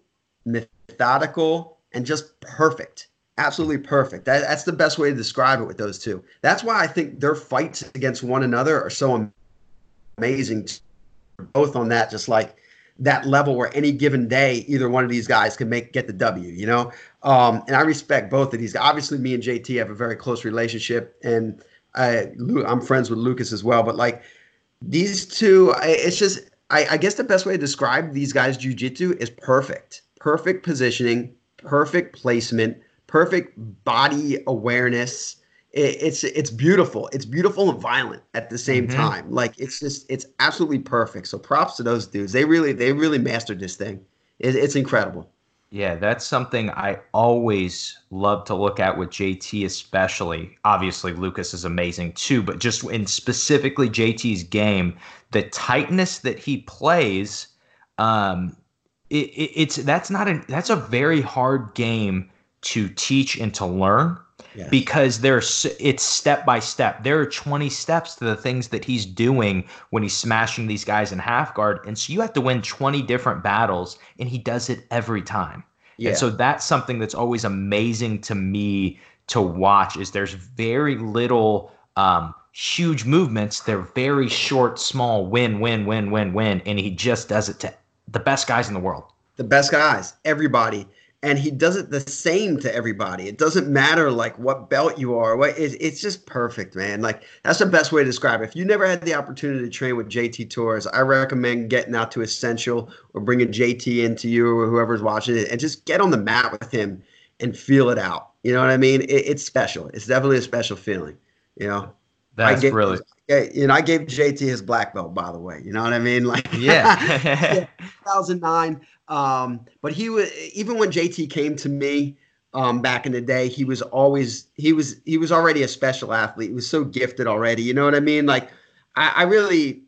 methodical, and just perfect. Absolutely perfect. That, that's the best way to describe it with those two. That's why I think their fights against one another are so amazing both on that, just like that level where any given day, either one of these guys can make get the W, you know? Um, and I respect both of these. Obviously, me and JT have a very close relationship, and I, I'm friends with Lucas as well. But like these two, it's just, I, I guess the best way to describe these guys' jujitsu is perfect. Perfect positioning, perfect placement, perfect body awareness it, it's it's beautiful. It's beautiful and violent at the same Mhm. time. Like it's just it's absolutely perfect. So props to those dudes. They really they really mastered this thing. It, it's incredible. Yeah, that's something I always love to look at with JT, especially. Obviously, Lucas is amazing too, but just in specifically JT's game, the tightness that he plays, um, it, it, it's that's not an that's a very hard game to teach and to learn Yeah. because there's it's step by step. There are 20 steps to the things that he's doing when he's smashing these guys in half guard, and so you have to win 20 different battles, and he does it every time. Yeah. And so that's something that's always amazing to me to watch. Is there's very little um, huge movements. They're very short, small, win, win, win, win, win, and he just does it to the best guys in the world. the best guys, everybody. And he does it the same to everybody. It doesn't matter like what belt you are. What it, it's just perfect, man. Like that's the best way to describe it. If you never had the opportunity to train with JT Torres, I recommend getting out to Essential or bringing JT into you or whoever's watching it, and just get on the mat with him and feel it out. You know what I mean? It, it's special. It's definitely a special feeling. You know. I That's really you know, I gave JT his black belt, by the way. You know what I mean? Like, <laughs> yeah. 2009. Um, but he was even when JT came to me um, back in the day, he was always he was he was already a special athlete. He was so gifted already. You know what I mean? Like, I, I really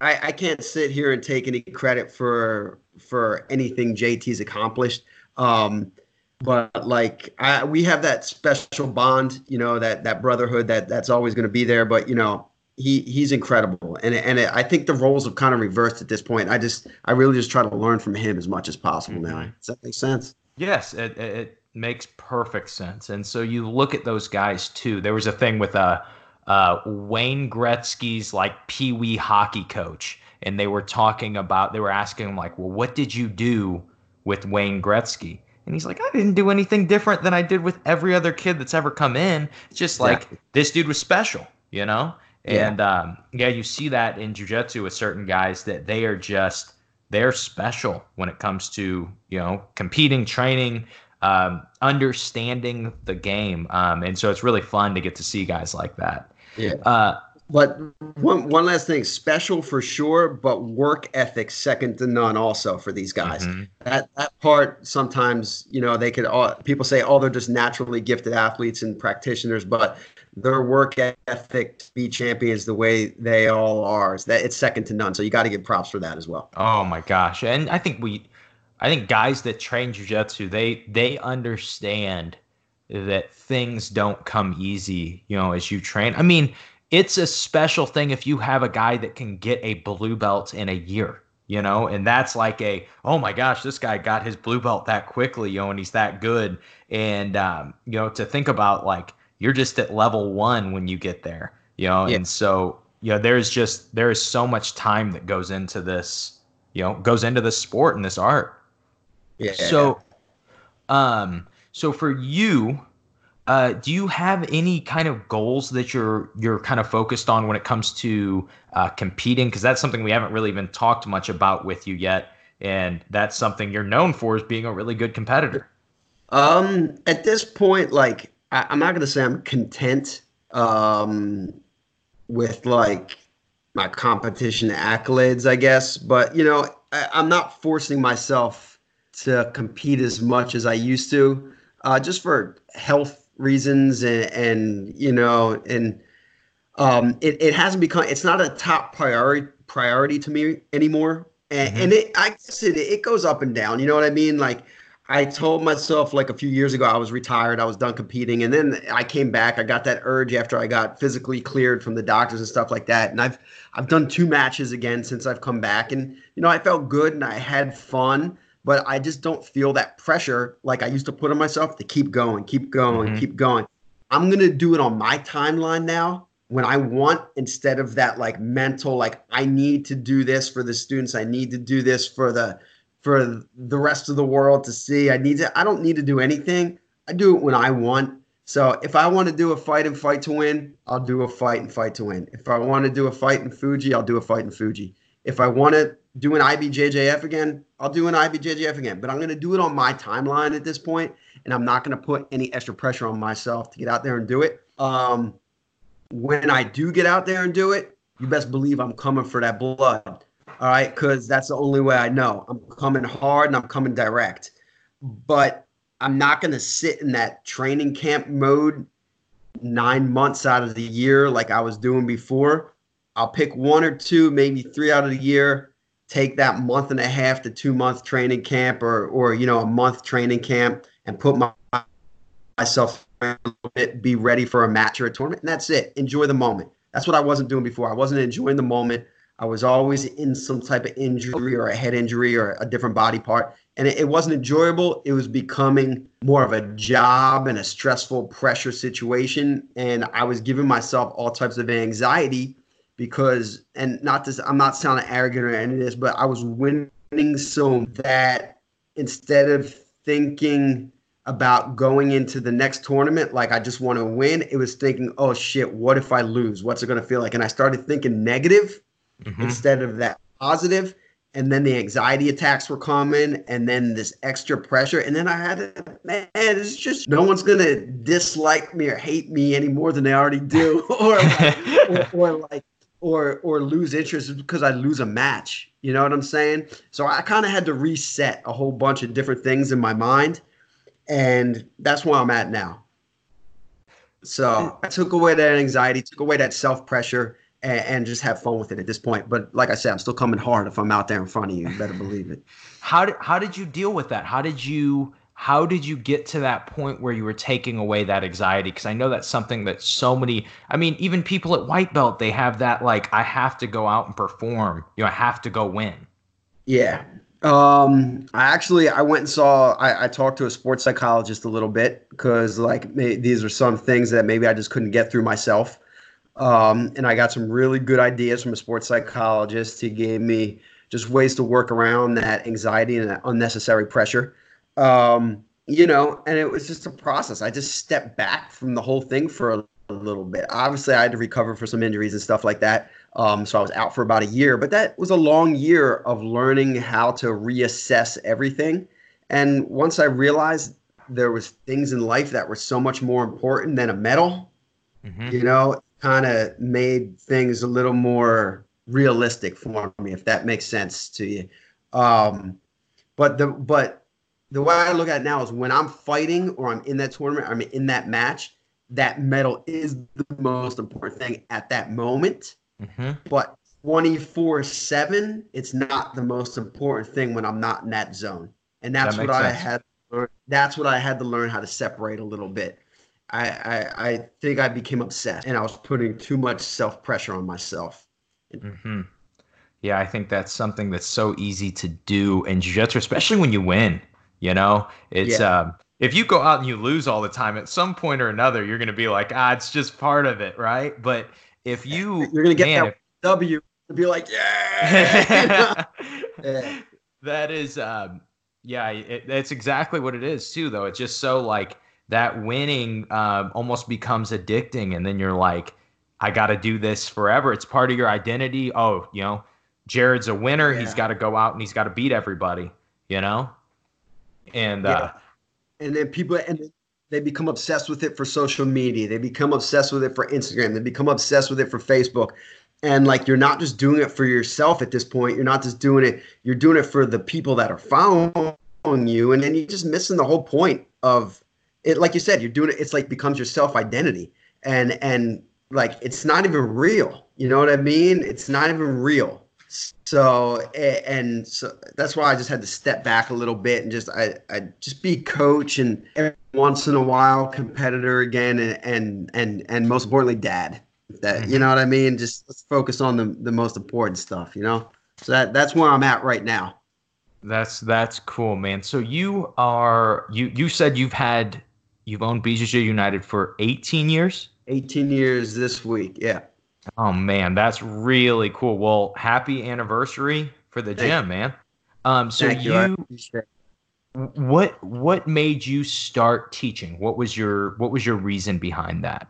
I, I can't sit here and take any credit for for anything JT's accomplished. Um, but like I, we have that special bond, you know, that that brotherhood that that's always going to be there. But you know, he he's incredible, and and I think the roles have kind of reversed at this point. I just I really just try to learn from him as much as possible now. Mhm. Does that make sense? Yes, it, it, makes perfect sense. And so you look at those guys too. There was a thing with uh, uh, Wayne Gretzky's like pee wee hockey coach, and they were talking about, they were asking him, like, well, what did you do with Wayne Gretzky? And he's like, I didn't do anything different than I did with every other kid that's ever come in. It's just like Exactly. this dude was special, you know? Yeah. And um, yeah, you see that in jujitsu with certain guys that they are just they're special when it comes to you know competing, training, um, understanding the game, um, and so it's really fun to get to see guys like that. Yeah. Uh, But one one last thing, special for sure, but work ethic second to none also for these guys. mhm. That that part sometimes, you know, they could all people say, oh, they're just naturally gifted athletes and practitioners, but their work ethic to be champions the way they all are, that it's second to none. So you got to give props for that as well. Oh my gosh. And I think we I think guys that train jiu-jitsu, they they understand that things don't come easy, you know, as you train. I mean, it's a special thing if you have a guy that can get a blue belt in a year, you know, and that's like a oh my gosh, this guy got his blue belt that quickly, you know, and he's that good. And um, you know, to think about like you're just at level 1 when you get there, you know, Yeah. and so you know, there's just there is so much time that goes into this, you know, goes into this sport and this art. Yeah. So, um, so for you, uh, do you have any kind of goals that you're you're kind of focused on when it comes to uh, competing? Because that's something we haven't really even talked much about with you yet, and that's something you're known for as being a really good competitor. Um, at this point, like I, I'm not gonna say I'm content um, with like my competition accolades, I guess, but you know, I, I'm not forcing myself to compete as much as I used to, uh, just for health reasons and, and you know, and um, it, it hasn't become it's not a top priority priority to me anymore. And, and it I guess it it goes up and down. You know what I mean? Like I told myself like a few years ago I was retired, I was done competing, and then I came back. I got that urge after I got physically cleared from the doctors and stuff like that. And I've I've done two matches again since I've come back, and you know I felt good and I had fun, but I just don't feel that pressure like I used to put on myself to keep going, keep going, Mhm. keep going. I'm gonna do it on my timeline now when I want instead of that like mental like I need to do this for the students, I need to do this for the for the rest of the world to see. I need to I don't need to do anything. I do it when I want. So if I want to do a fight and fight to win, I'll do a fight and fight to win. If I want to do a fight in Fuji, I'll do a fight in Fuji. If I want to do an IBJJF again, I'll do an IBJJF again. But I'm going to do it on my timeline at this point, and I'm not going to put any extra pressure on myself to get out there and do it. Um, when I do get out there and do it, you best believe I'm coming for that blood. All right, because that's the only way I know. I'm coming hard and I'm coming direct. But I'm not going to sit in that training camp mode nine months out of the year like I was doing before. I'll pick one or two, maybe three out of the year, take that month and a half to two month training camp or, or you know, a month training camp and put my, myself a little bit, be ready for a match or a tournament. And that's it. Enjoy the moment. That's what I wasn't doing before. I wasn't enjoying the moment. I was always in some type of injury or a head injury or a different body part. And it, it wasn't enjoyable. It was becoming more of a job and a stressful pressure situation. And I was giving myself all types of anxiety because, and not this, I'm not sounding arrogant or any of this, but I was winning so that instead of thinking about going into the next tournament like I just want to win, it was thinking, oh shit, what if I lose? What's it going to feel like? And I started thinking negative Mhm. instead of that positive and then the anxiety attacks were common and then this extra pressure and then i had to man it's just no one's gonna dislike me or hate me any more than they already do <laughs> or, like, or, <laughs> or like or or lose interest because i lose a match you know what i'm saying so i kind of had to reset a whole bunch of different things in my mind and that's where i'm at now so i took away that anxiety took away that self pressure and, and just have fun with it at this point. But like I said, I'm still coming hard if I'm out there in front of you. You better believe it. How did how did you deal with that? How did you how did you get to that point where you were taking away that anxiety? Because I know that's something that so many. I mean, even people at white belt, they have that like I have to go out and perform. You know, I have to go win. Yeah. Um, I actually I went and saw. I, I talked to a sports psychologist a little bit because like may, these are some things that maybe I just couldn't get through myself. Um, and I got some really good ideas from a sports psychologist. He gave me just ways to work around that anxiety and that unnecessary pressure. Um, you know, and it was just a process. I just stepped back from the whole thing for a, a little bit. Obviously, I had to recover for some injuries and stuff like that. Um, so I was out for about a year, but that was a long year of learning how to reassess everything. And once I realized there was things in life that were so much more important than a medal, Mhm. you know, kind of made things a little more realistic for me, if that makes sense to you. Um, but the but the way I look at it now is when I'm fighting or I'm in that tournament, I'm in that match, that medal is the most important thing at that moment. Mhm. But 24 7, it's not the most important thing when I'm not in that zone. And that's That what makes I had. That's what I had to learn how to separate a little bit. I, I, I think I became obsessed and I was putting too much self pressure on myself. hmm Yeah, I think that's something that's so easy to do in jiu-jitsu, especially when you win. You know, it's Yeah. um, if you go out and you lose all the time, at some point or another, you're gonna be like, ah, it's just part of it, right? But if you, You're gonna get man, that W and be like, yeah. <laughs> <laughs> Yeah. that is um yeah it, it's exactly what it is too though it's just so like that winning uh, almost becomes addicting, and then you're like, I got to do this forever. It's part of your identity. Oh, you know, Jared's a winner. Yeah. He's got to go out and he's got to beat everybody. You know, and uh, and then people and they become obsessed with it for social media they become obsessed with it for instagram they become obsessed with it for facebook and like you're not just doing it for yourself at this point you're not just doing it you're doing it for the people that are following you and then you're just missing the whole point of it like you said you're doing it it's like becomes your self identity and and like it's not even real you know what i mean it's not even real so and so that's why I just had to step back a little bit and just I I just be coach and every once in a while competitor again and and and, and most importantly dad. That you mm-hmm. know what I mean? Just let's focus on the the most important stuff, you know? So that that's where I'm at right now. That's that's cool, man. So you are you you said you've had you've owned BJJ United for 18 years? 18 years this week. Yeah. Oh man, that's really cool. Well, happy anniversary for the Thank gym, man. Um so Thank you. You what what made you start teaching? What was your what was your reason behind that?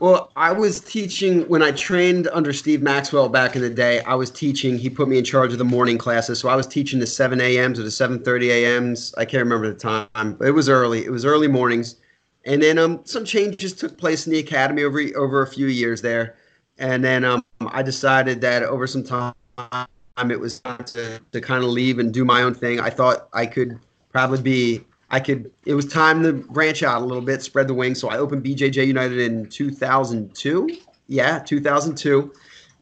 Well, I was teaching when I trained under Steve Maxwell back in the day. I was teaching. He put me in charge of the morning classes, so I was teaching the 7 a.m.s or the 7:30 a.m.s. I can't remember the time, but it was early. It was early mornings, and then um, some changes took place in the academy over over a few years there, and then um, I decided that over some time it was time to to kind of leave and do my own thing. I thought I could probably be I could. It was time to branch out a little bit, spread the wings. So I opened BJJ United in 2002. Yeah, 2002,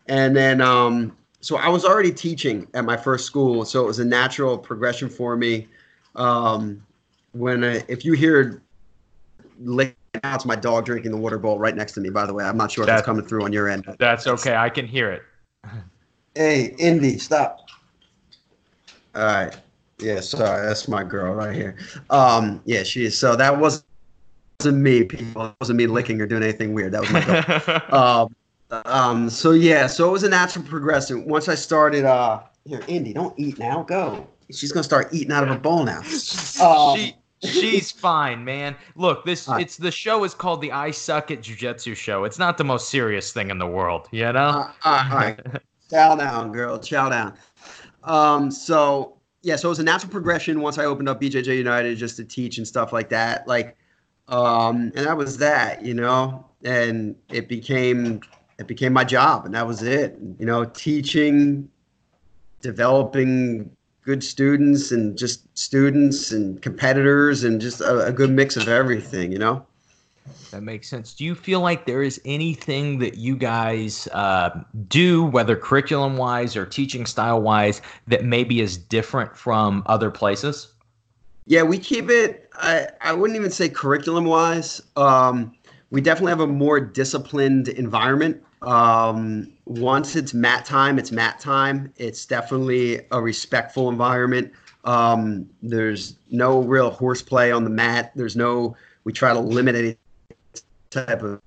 and then um, so I was already teaching at my first school, so it was a natural progression for me. Um, when I, if you hear lick, now it's my dog drinking the water bowl right next to me. By the way, I'm not sure if it's coming through on your end. That's okay. I can hear it. Hey, Indy, stop. All right. Yeah, sorry, that's my girl right here. Um, yeah, she is. So that wasn't me, people. It wasn't me licking or doing anything weird. That was my girl. <laughs> um, um, so yeah, so it was a natural progression. Once I started, uh, here, Indy, don't eat now. Go. She's gonna start eating out of her bowl now. <laughs> Um, she she's fine, man. Look, this right. it's the show is called the I Suck at Jiu Jitsu show. It's not the most serious thing in the world, you know? Uh, uh, all right. <laughs> Chow down, girl. Chow down. Um, so yeah, so it was a natural progression once I opened up BJJ United just to teach and stuff like that. Like, um, and that was that, you know, and it became it became my job, and that was it. You know, teaching, developing good students, and just students and competitors, and just a, a good mix of everything. You know. That makes sense. Do you feel like there is anything that you guys uh, do, whether curriculum wise or teaching style wise, that maybe is different from other places? Yeah, we keep it. I, I wouldn't even say curriculum wise. Um, we definitely have a more disciplined environment. Um, once it's mat time, it's mat time. It's definitely a respectful environment. Um, there's no real horseplay on the mat. There's no. We try to limit any type of.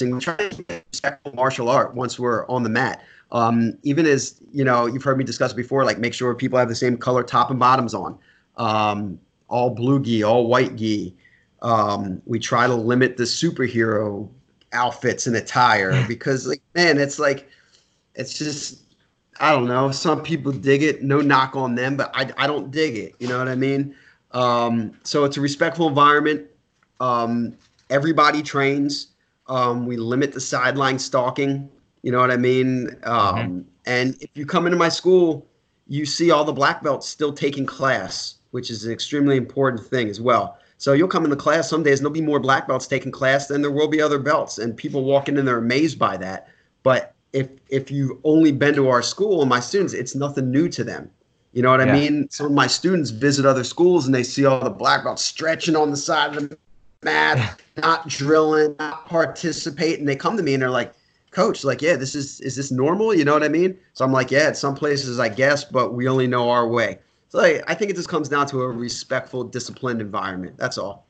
We try to respectful martial art once we're on the mat. Um, even as you know, you've heard me discuss before, like make sure people have the same color top and bottoms on um, all blue gi, all white gi. Um, we try to limit the superhero outfits and attire <laughs> because, like, man, it's like, it's just, I don't know. Some people dig it. No knock on them, but I, I don't dig it. You know what I mean? Um, so it's a respectful environment. Um, everybody trains. Um, we limit the sideline stalking. You know what I mean? Um, And if you come into my school, you see all the black belts still taking class, which is an extremely important thing as well. So you'll come into class some days, and there'll be more black belts taking class than there will be other belts, and people walk in and they're amazed by that. But if if you've only been to our school and my students, it's nothing new to them. You know what Yeah. I mean? Some of my students visit other schools and they see all the black belts stretching on the side of the mat, not drilling, not participating. They come to me and they're like, coach like yeah this is is this normal you know what i mean so i'm like yeah at some places i guess but we only know our way so like, i think it just comes down to a respectful disciplined environment that's all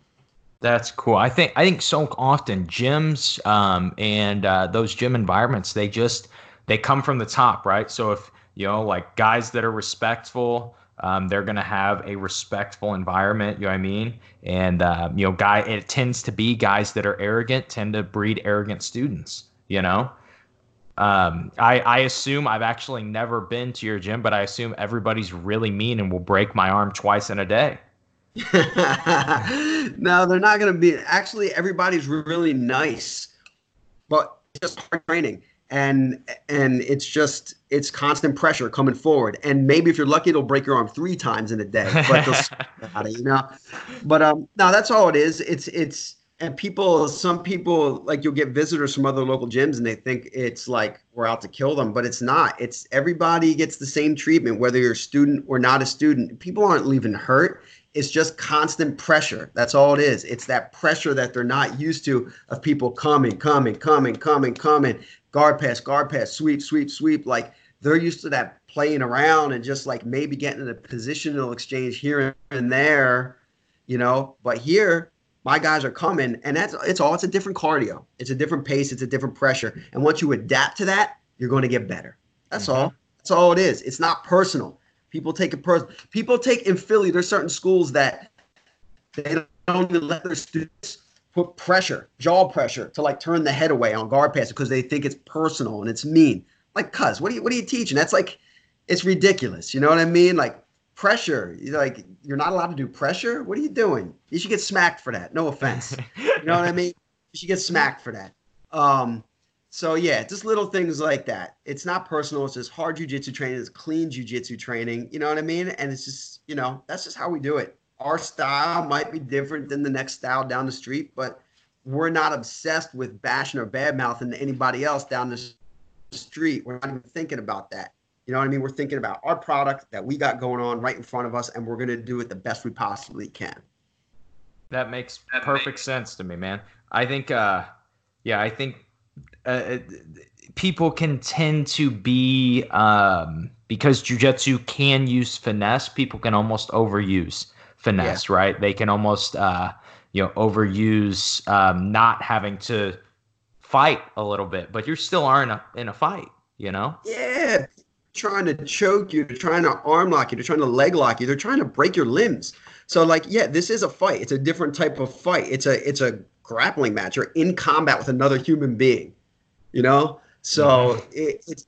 That's cool. I think I think so often gyms um, and uh, those gym environments they just they come from the top, right? So if you know like guys that are respectful, Um, they're to have a respectful environment. You know what I mean? And uh, you know, guy, it tends to be guys that are arrogant tend to breed arrogant students. You know, um, I I assume I've actually never been to your gym, but I assume everybody's really mean and will break my arm twice in a day. <laughs> no, they're not going to be. Actually, everybody's really nice, but just hard training, and and it's just it's constant pressure coming forward. And maybe if you're lucky, it'll break your arm three times in a day. But it, <laughs> you know. But um, no, that's all it is. It's it's and people, some people like you'll get visitors from other local gyms, and they think it's like we're out to kill them, but it's not. It's everybody gets the same treatment, whether you're a student or not a student. People aren't leaving hurt it's just constant pressure. That's all it is. It's that pressure that they're not used to of people coming, coming, coming, coming, coming, guard pass, guard pass, sweep, sweep, sweep. Like they're used to that playing around and just like maybe getting in a positional exchange here and there, you know. But here, my guys are coming, and that's it's all. It's a different cardio. It's a different pace. It's a different pressure. And once you adapt to that, you're going to get better. That's mm-hmm. all. That's all it is. It's not personal. People take it personal. People take in Philly. There's certain schools that they don't even let their students put pressure, jaw pressure, to like turn the head away on guard passes because they think it's personal and it's mean. Like, cuz, what are you what are you teaching? That's like, it's ridiculous. You know what I mean? Like pressure. You're like, you're not allowed to do pressure. What are you doing? You should get smacked for that. No offense. you know what I mean? <laughs> You should get smacked for that. Um, so yeah, just little things like that. It's not personal. It's just hard jujitsu training. It's clean jujitsu training. You know what I mean? And it's just you know that's just how we do it. Our style might be different than the next style down the street, but we're not obsessed with bashing or bad mouthing anybody else down the street. We're not even thinking about that. You know what I mean? We're thinking about our product that we got going on right in front of us, and we're going to do it the best we possibly can. That makes perfect sense to me, man. I think, uh, yeah, I think uh, people can tend to be um, because jujitsu can use finesse. People can almost overuse finesse, yeah. right? They can almost uh, you know overuse um, not having to fight a little bit, but you still are in a in a fight. You know? Yeah, trying to choke you, they're trying to arm lock you, they're trying to leg lock you, they're trying to break your limbs. So like, yeah, this is a fight. It's a different type of fight. It's a it's a grappling match. You're in combat with another human being you know. So mm-hmm. it, it's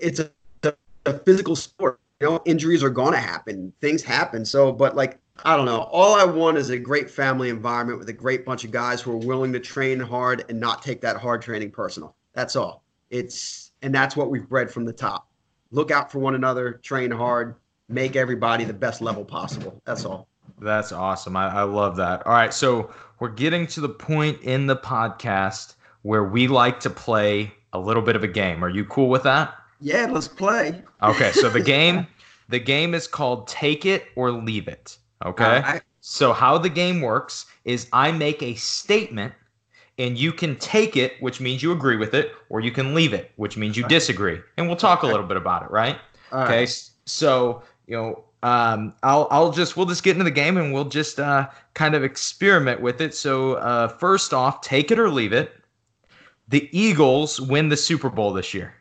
it's a, a physical sport. You know, injuries are going to happen. Things happen. So, but like I don't know. All I want is a great family environment with a great bunch of guys who are willing to train hard and not take that hard training personal. That's all. It's and that's what we've bred from the top. Look out for one another, train hard, make everybody the best level possible. That's all. That's awesome. I, I love that. All right. So we're getting to the point in the podcast where we like to play a little bit of a game. Are you cool with that? Yeah, let's play. Okay, so the <laughs> game the game is called Take It or Leave It. Okay? Uh, I, so how the game works is I make a statement and you can take it, which means you agree with it, or you can leave it, which means you disagree. And we'll talk a little bit about it, right? okay. Right. So, you know, um, I'll I'll just we'll just get into the game and we'll just uh, kind of experiment with it. So uh, first off, take it or leave it the Eagles win the Super Bowl this year?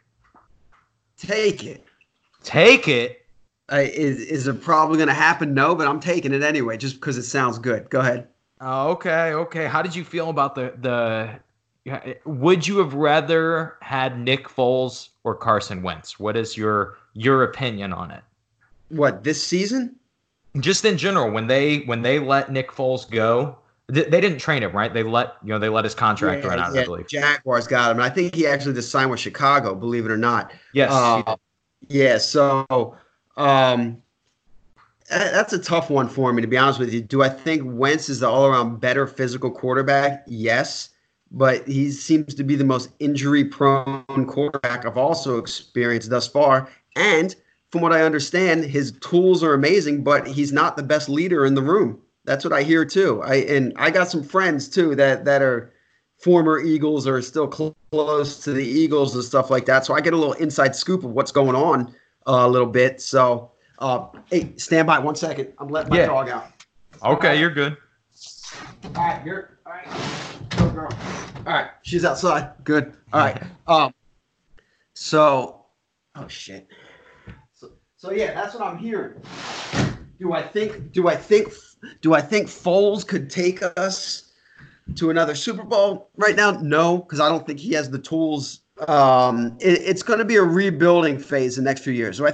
Take it. Take it. Uh, is is it probably going to happen? No, but I'm taking it anyway, just because it sounds good. Go ahead. Oh, okay, okay. How did you feel about the the? Would you have rather had Nick Foles or Carson Wentz? What is your your opinion on it? What this season? Just in general, when they when they let Nick Foles go, they, they didn't train him, right? They let you know they let his contract yeah, run out. Yeah, I believe Jaguars got him, and I think he actually just signed with Chicago. Believe it or not. Yes. Uh, yeah. So, um, that's a tough one for me to be honest with you. Do I think Wentz is the all-around better physical quarterback? Yes, but he seems to be the most injury-prone quarterback I've also experienced thus far. And from what I understand, his tools are amazing, but he's not the best leader in the room. That's what I hear too. I and I got some friends too that that are former Eagles or still cl- close to the Eagles and stuff like that. So I get a little inside scoop of what's going on uh, a little bit. So uh, hey, stand by one second. I'm letting my yeah. dog out. Okay, right. you're good. All right, you're all right. Go girl. All right, she's outside. Good. All right. Um. So, oh shit. So, so yeah, that's what I'm hearing. Do I think? Do I think? Do I think Foles could take us to another Super Bowl right now? No, because I don't think he has the tools. Um, it, it's going to be a rebuilding phase the next few years. Do I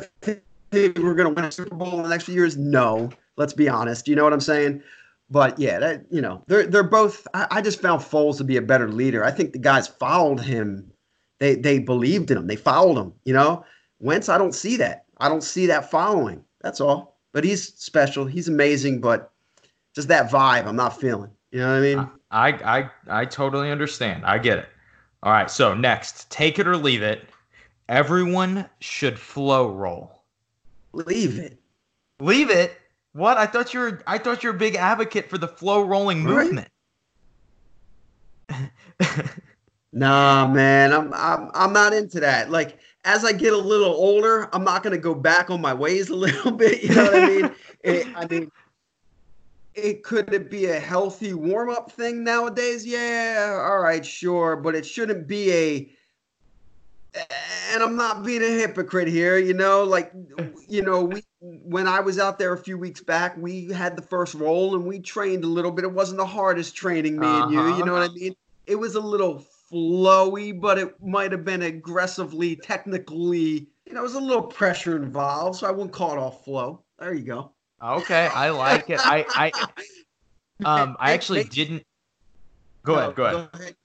think we're going to win a Super Bowl in the next few years? No. Let's be honest. You know what I'm saying? But yeah, that you know, they're they're both. I, I just found Foles to be a better leader. I think the guys followed him. They they believed in him. They followed him. You know, Wentz. I don't see that. I don't see that following. That's all. But he's special. He's amazing. But just that vibe, I'm not feeling. You know what I mean? I I I totally understand. I get it. All right. So next, take it or leave it. Everyone should flow roll. Leave it. Leave it. What? I thought you were. I thought you were a big advocate for the flow rolling Right. movement. <laughs> Nah, man, I'm I'm I'm not into that. Like as I get a little older, I'm not gonna go back on my ways a <laughs> little bit. You know what I mean? It, I mean, it could it be a healthy warm up thing nowadays? Yeah, all right, sure, but it shouldn't be a. And I'm not being a hypocrite here, you know. Like, <laughs> you know, we when I was out there a few weeks back, we had the first roll and we trained a little bit. It wasn't the hardest training, me and you. You know what I mean? it was a little flowy, but it might have been aggressively, technically, you know, it was a little pressure involved, so I wouldn't call it all flow. There you go. Okay, I like it. I I <laughs> um I actually didn't. Go ahead. Go ahead.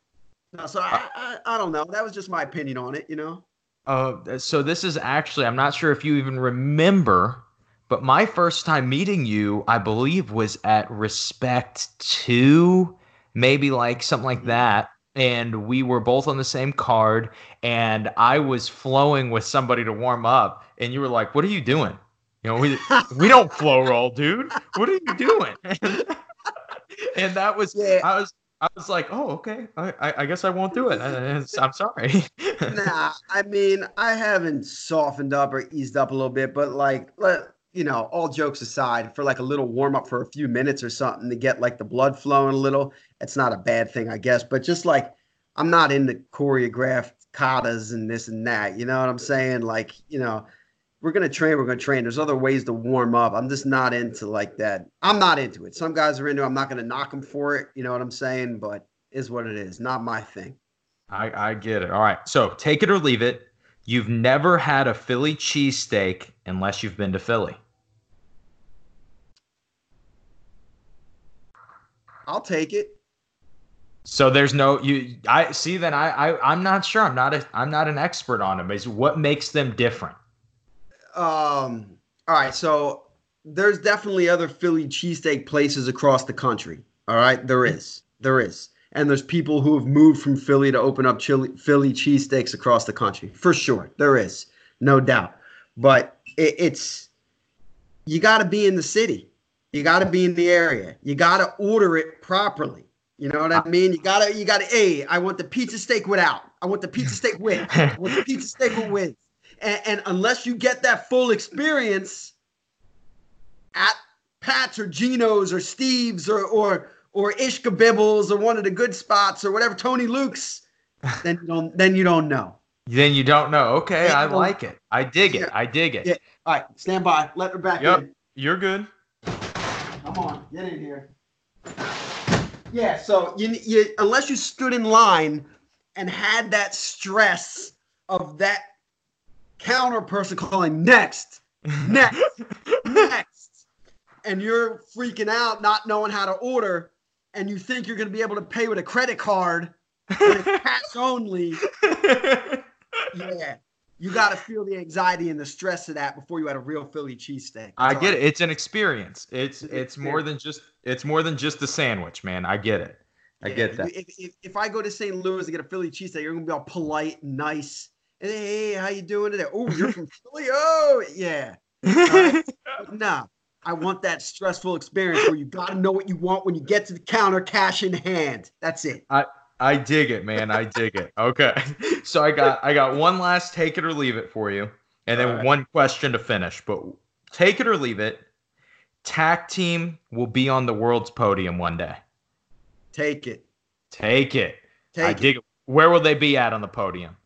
No, so I, I, I don't know. That was just my opinion on it, you know. Uh, so this is actually, I'm not sure if you even remember, but my first time meeting you, I believe, was at Respect 2, maybe like something like that. And we were both on the same card, and I was flowing with somebody to warm up, and you were like, "What are you doing?" You know, we <laughs> we don't flow roll, dude. What are you doing? <laughs> and that was, Yeah. I was, I was like, "Oh, okay. I, I, I guess I won't do it. I, I'm sorry." nah, <laughs> I mean, I haven't softened up or eased up a little bit, but like, let, you know, all jokes aside, for like a little warm up for a few minutes or something to get like the blood flowing a little, it's not a bad thing, I guess. But just like, I'm not into choreographed katas and this and that. You know what I'm saying? Like, you know, we're gonna train, we're gonna train. There's other ways to warm up. I'm just not into like that. I'm not into it. Some guys are into. it. I'm not gonna knock them for it. You know what I'm saying? But is what it is. Not my thing. I, I get it. All right. So take it or leave it. You've never had a Philly cheesesteak unless you've been to Philly. I'll take it. So there's no you I see then I, I I'm not sure. I'm not a I'm not an expert on them. Is what makes them different? Um, all right, so there's definitely other Philly cheesesteak places across the country. All right, there is. There is. And there's people who have moved from Philly to open up chili, Philly cheesesteaks across the country. For sure. There is. No doubt. But it, it's, you got to be in the city. You got to be in the area. You got to order it properly. You know what I mean? You got to, you got to, hey, I want the pizza steak without. I want the pizza steak with. I want the pizza steak with. And, and unless you get that full experience at Pat's or Geno's or Steve's or or or Ishkabibble's or one of the good spots or whatever Tony Luke's, <laughs> then you don't then you don't know. Then you don't know. Okay, I like it. I dig it. I dig it. Yeah. All right, stand by. Let her back Yep. in. You're good. Come on, get in here. Yeah, so you, you unless you stood in line and had that stress of that counter person calling next, next, <laughs> next, and you're freaking out, not knowing how to order, and you think you're going to be able to pay with a credit card, cash <laughs> only. Yeah, you got to feel the anxiety and the stress of that before you had a real Philly cheesesteak. I get it. It's an experience. It's It's it's more than just it's more than just the sandwich, man. I get it. I Yeah, get that. If, if, if I go to St. Louis to get a Philly cheesesteak, you're gonna be all polite nice. And hey, how you doing today? Oh, you're from <laughs> Philly? Oh, yeah. But no, I want that stressful experience where you gotta know what you want when you get to the counter, cash in hand. That's it. I I dig it, man. I dig it. Okay. <laughs> So I got I got one last take it or leave it for you. And then right. one question to finish. But take it or leave it. Tac team will be on the world's podium one day. Take it. Take it. Take I it. dig it. Where will they be at on the podium?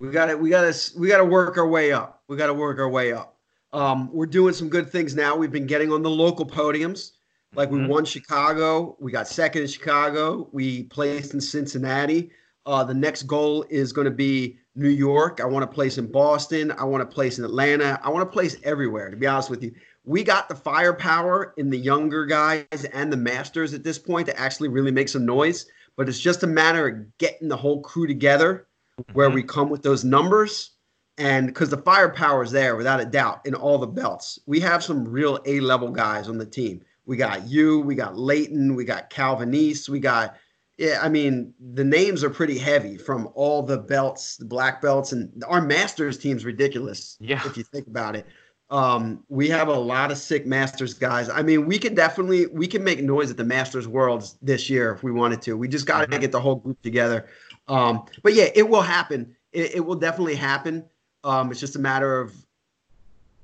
We gotta we gotta we gotta work our way up. We gotta work our way up. Um, we're doing some good things now. We've been getting on the local podiums. Like we Mhm. won Chicago, we got second in Chicago, we placed in Cincinnati. Uh, the next goal is going to be New York. I want to place in Boston. I want to place in Atlanta. I want to place everywhere. To be honest with you, we got the firepower in the younger guys and the masters at this point to actually really make some noise. But it's just a matter of getting the whole crew together where we come with those numbers. And because the firepower is there without a doubt in all the belts, we have some real A level guys on the team. We got you, we got Leighton, we got Calvinese, we got, yeah, I mean, the names are pretty heavy from all the belts, the black belts, and our Masters team's ridiculous. Yeah. If you think about it. Um, we have a lot of sick Masters guys. I mean, we could definitely we can make noise at the Masters Worlds this year if we wanted to. We just got to Mhm. get the whole group together. Um, but yeah, it will happen. It, it will definitely happen. Um, it's just a matter of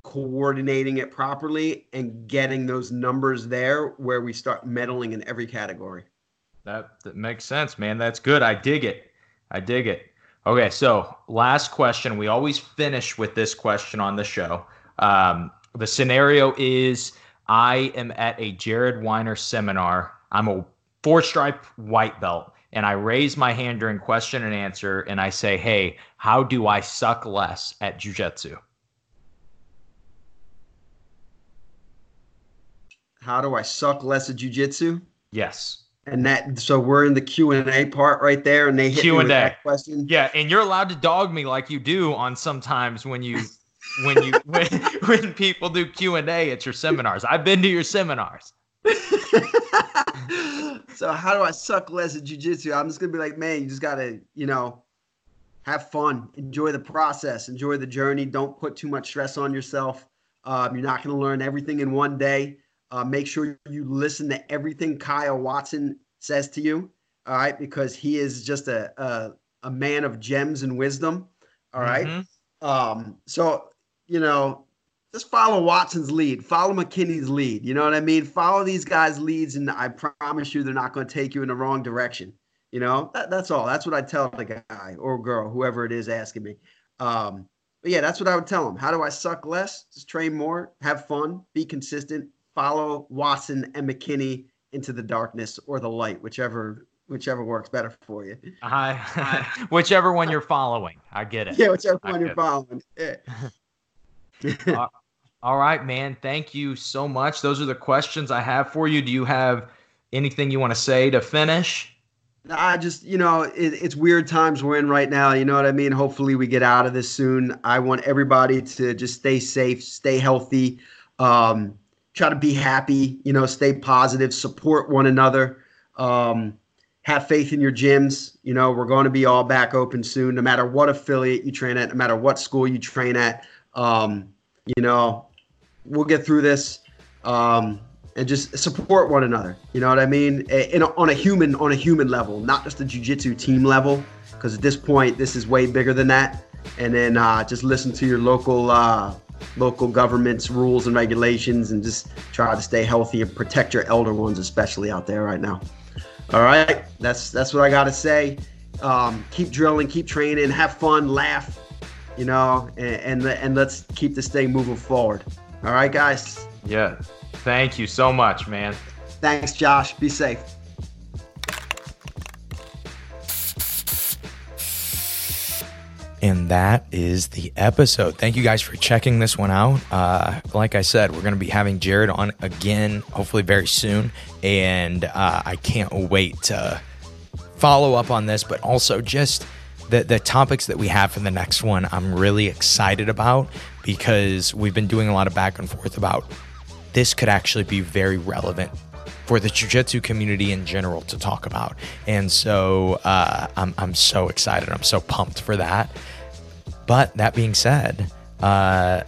coordinating it properly and getting those numbers there where we start meddling in every category. That, that makes sense, man. That's good. I dig it. I dig it. Okay, so last question. We always finish with this question on the show. Um, the scenario is I am at a Jared Weiner seminar. I'm a four stripe white belt, and I raise my hand during question and answer, and I say, Hey, how do I suck less at jujitsu? How do I suck less at jujitsu? Yes. And that so we're in the Q and A part right there, and they hit Q&A. that question. Yeah, and you're allowed to dog me like you do on sometimes when you when you <laughs> when, when people do Q&A at your seminars. I've been to your seminars. <laughs> so how do I suck less at jujitsu? I'm just gonna be like, man, you just gotta, you know, have fun, enjoy the process, enjoy the journey. Don't put too much stress on yourself. Um, you're not gonna learn everything in one day. Uh, make sure you listen to everything Kyle Watson says to you. All right, because he is just a a, a man of gems and wisdom. All right. Mhm. Um, so you know, just follow Watson's lead, follow McKinney's lead. You know what I mean? Follow these guys' leads, and I promise you, they're not going to take you in the wrong direction. You know, that, that's all. That's what I tell the guy or girl, whoever it is asking me. Um, but yeah, that's what I would tell them. How do I suck less? Just train more, have fun, be consistent, follow Watson and McKinney into the darkness or the light, whichever whichever works better for you. I, <laughs> whichever one you're following. I get it. Yeah, whichever I one you're it. following. Yeah. <laughs> All right, man. Thank you so much. Those are the questions I have for you. Do you have anything you want to say to finish? I just, you know, it, it's weird times we're in right now. You know what I mean? Hopefully, we get out of this soon. I want everybody to just stay safe, stay healthy, um, try to be happy, you know, stay positive, support one another, um, have faith in your gyms. You know, we're going to be all back open soon, no matter what affiliate you train at, no matter what school you train at. Um, you know, we'll get through this. Um, and just support one another. You know what I mean? A- a, on a human on a human level, not just a jujitsu team level. Because at this point, this is way bigger than that. And then uh, just listen to your local uh, local government's rules and regulations, and just try to stay healthy and protect your elder ones, especially out there right now. All right, that's that's what I got to say. Um, keep drilling, keep training, have fun, laugh. You know, and, and and let's keep this thing moving forward. All right, guys. Yeah. Thank you so much, man. Thanks, Josh. Be safe. And that is the episode. Thank you guys for checking this one out. Uh, like I said, we're going to be having Jared on again, hopefully very soon. And uh, I can't wait to follow up on this, but also just the, the topics that we have for the next one, I'm really excited about because we've been doing a lot of back and forth about this could actually be very relevant for the jiu-jitsu community in general to talk about. And so uh, I'm, I'm so excited. I'm so pumped for that. But that being said uh,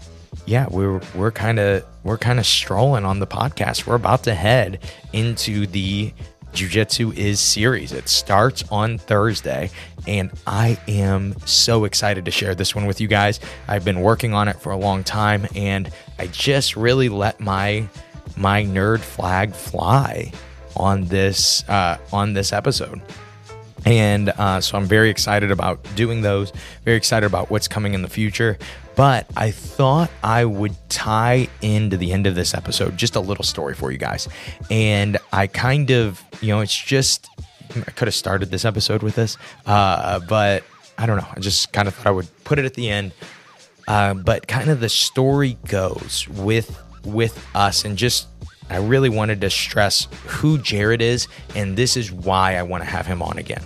yeah we're we're kind of we're kind of strolling on the podcast. We're about to head into the jiu-jitsu is series. It starts on thursday and i am so excited to share this one with you guys. I've been working on it for a long time and i just really let my my nerd flag fly on this uh, on this episode And uh, so I'm very excited about doing those, very excited about what's coming in the future. But I thought I would tie into the end of this episode just a little story for you guys. And I kind of, you know, it's just, I could have started this episode with this, uh, but I don't know. I just kind of thought I would put it at the end. Uh, but kind of the story goes with with us and just I really wanted to stress who Jared is, and this is why I want to have him on again.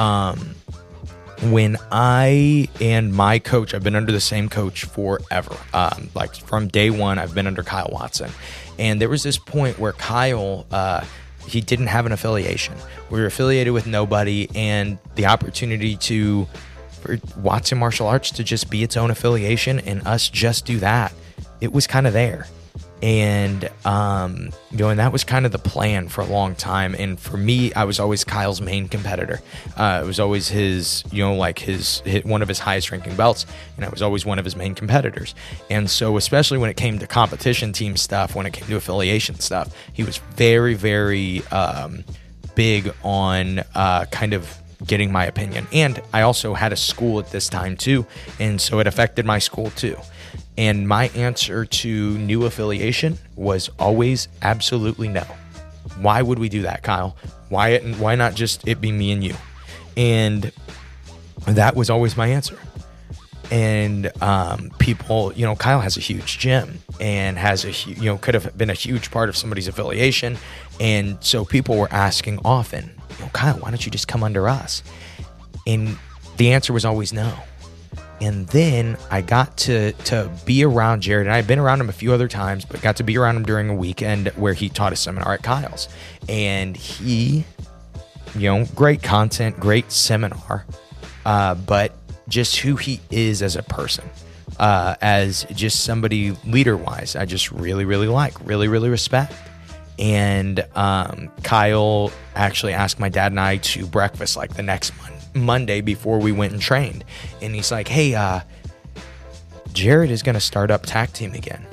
Um, when I and my coach, I've been under the same coach forever. Um, like from day one, I've been under Kyle Watson. And there was this point where Kyle, uh, he didn't have an affiliation. We were affiliated with nobody, and the opportunity to for Watson Martial Arts to just be its own affiliation and us just do that, it was kind of there and um, you know, and that was kind of the plan for a long time. And for me, I was always Kyle's main competitor. Uh, it was always his, you know, like his, his one of his highest ranking belts, and I was always one of his main competitors. And so, especially when it came to competition team stuff, when it came to affiliation stuff, he was very, very um, big on uh, kind of getting my opinion. And I also had a school at this time too, and so it affected my school too. And my answer to new affiliation was always absolutely no. Why would we do that, Kyle? Why why not just it be me and you? And that was always my answer. And um, people, you know, Kyle has a huge gym and has a, you know, could have been a huge part of somebody's affiliation. And so people were asking often, you know, Kyle, why don't you just come under us? And the answer was always no. And then I got to to be around Jared, and I've been around him a few other times, but got to be around him during a weekend where he taught a seminar at Kyle's, and he, you know, great content, great seminar, uh, but just who he is as a person, uh, as just somebody leader wise, I just really really like, really really respect. And um, Kyle actually asked my dad and I to breakfast like the next Monday Monday before we went and trained. And he's like, hey, uh, Jared is going to start up TAC team again.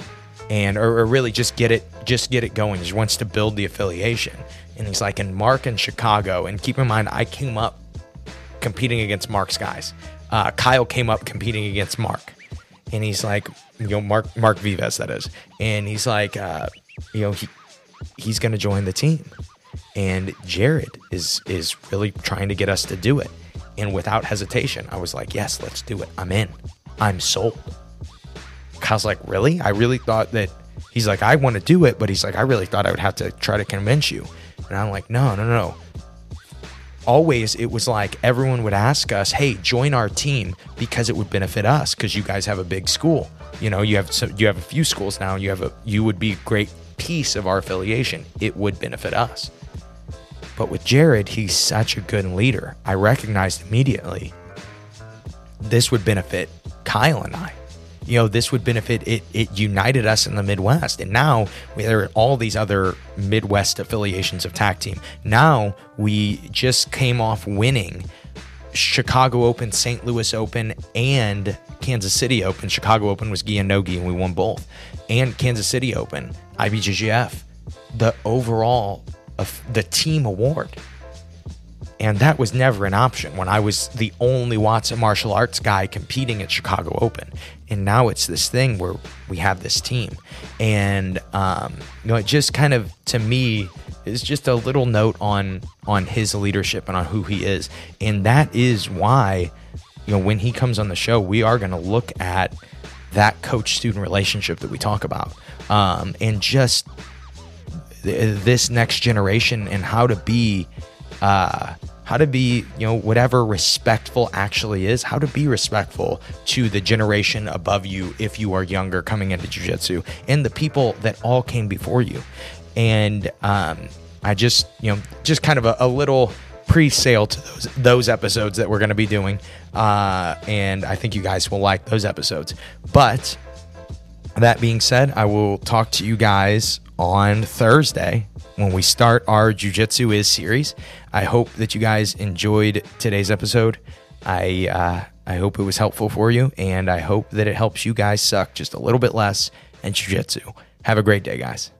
And or, or, really just get it just get it going. He wants to build the affiliation. And he's like, and Mark in Chicago. And keep in mind, I came up competing against Mark's guys. Uh, Kyle came up competing against Mark. And he's like, you know, Mark Mark Vives, that is. And he's like, uh, you know, he he's gonna join the team. And Jared is is really trying to get us to do it. And without hesitation, I was like, yes, let's do it. I'm in. I'm sold. Kyle's like, really? I really thought that he's like, I want to do it, but he's like, I really thought I would have to try to convince you. And I'm like, no, no, no. Always, it was like everyone would ask us, hey, join our team because it would benefit us because you guys have a big school. You know, you have you have a few schools now. You have a you would be a great piece of our affiliation. It would benefit us. But with Jared, he's such a good leader. I recognized immediately this would benefit Kyle and I. You know, this would benefit it. It united us in the Midwest, and now there are all these other Midwest affiliations of TAC team. Now we just came off winning Chicago Open, St. Louis Open, and Kansas City Open. Chicago Open was Gi and and we won both. And Kansas City Open, IBJJF. The overall the team award. And that was never an option when I was the only Watson martial arts guy competing at Chicago Open. And now it's this thing where we have this team. And, um, you know, it just kind of, to me, is just a little note on on his leadership and on who he is. And that is why, you know, when he comes on the show, we are going to look at that coach student relationship that we talk about. Um, and just this next generation and how to be uh, how to be you know whatever respectful actually is how to be respectful to the generation above you if you are younger coming into jiu-jitsu and the people that all came before you. And um, i just you know just kind of a, a little pre-sale to those those episodes that we're going to be doing uh, and i think you guys will like those episodes. But that being said i will talk to you guys on Thursday when we start our Jiu-Jitsu is series. I hope that you guys enjoyed today's episode. I uh, I hope it was helpful for you, and I hope that it helps you guys suck just a little bit less in Jiu-Jitsu. Have a great day, guys.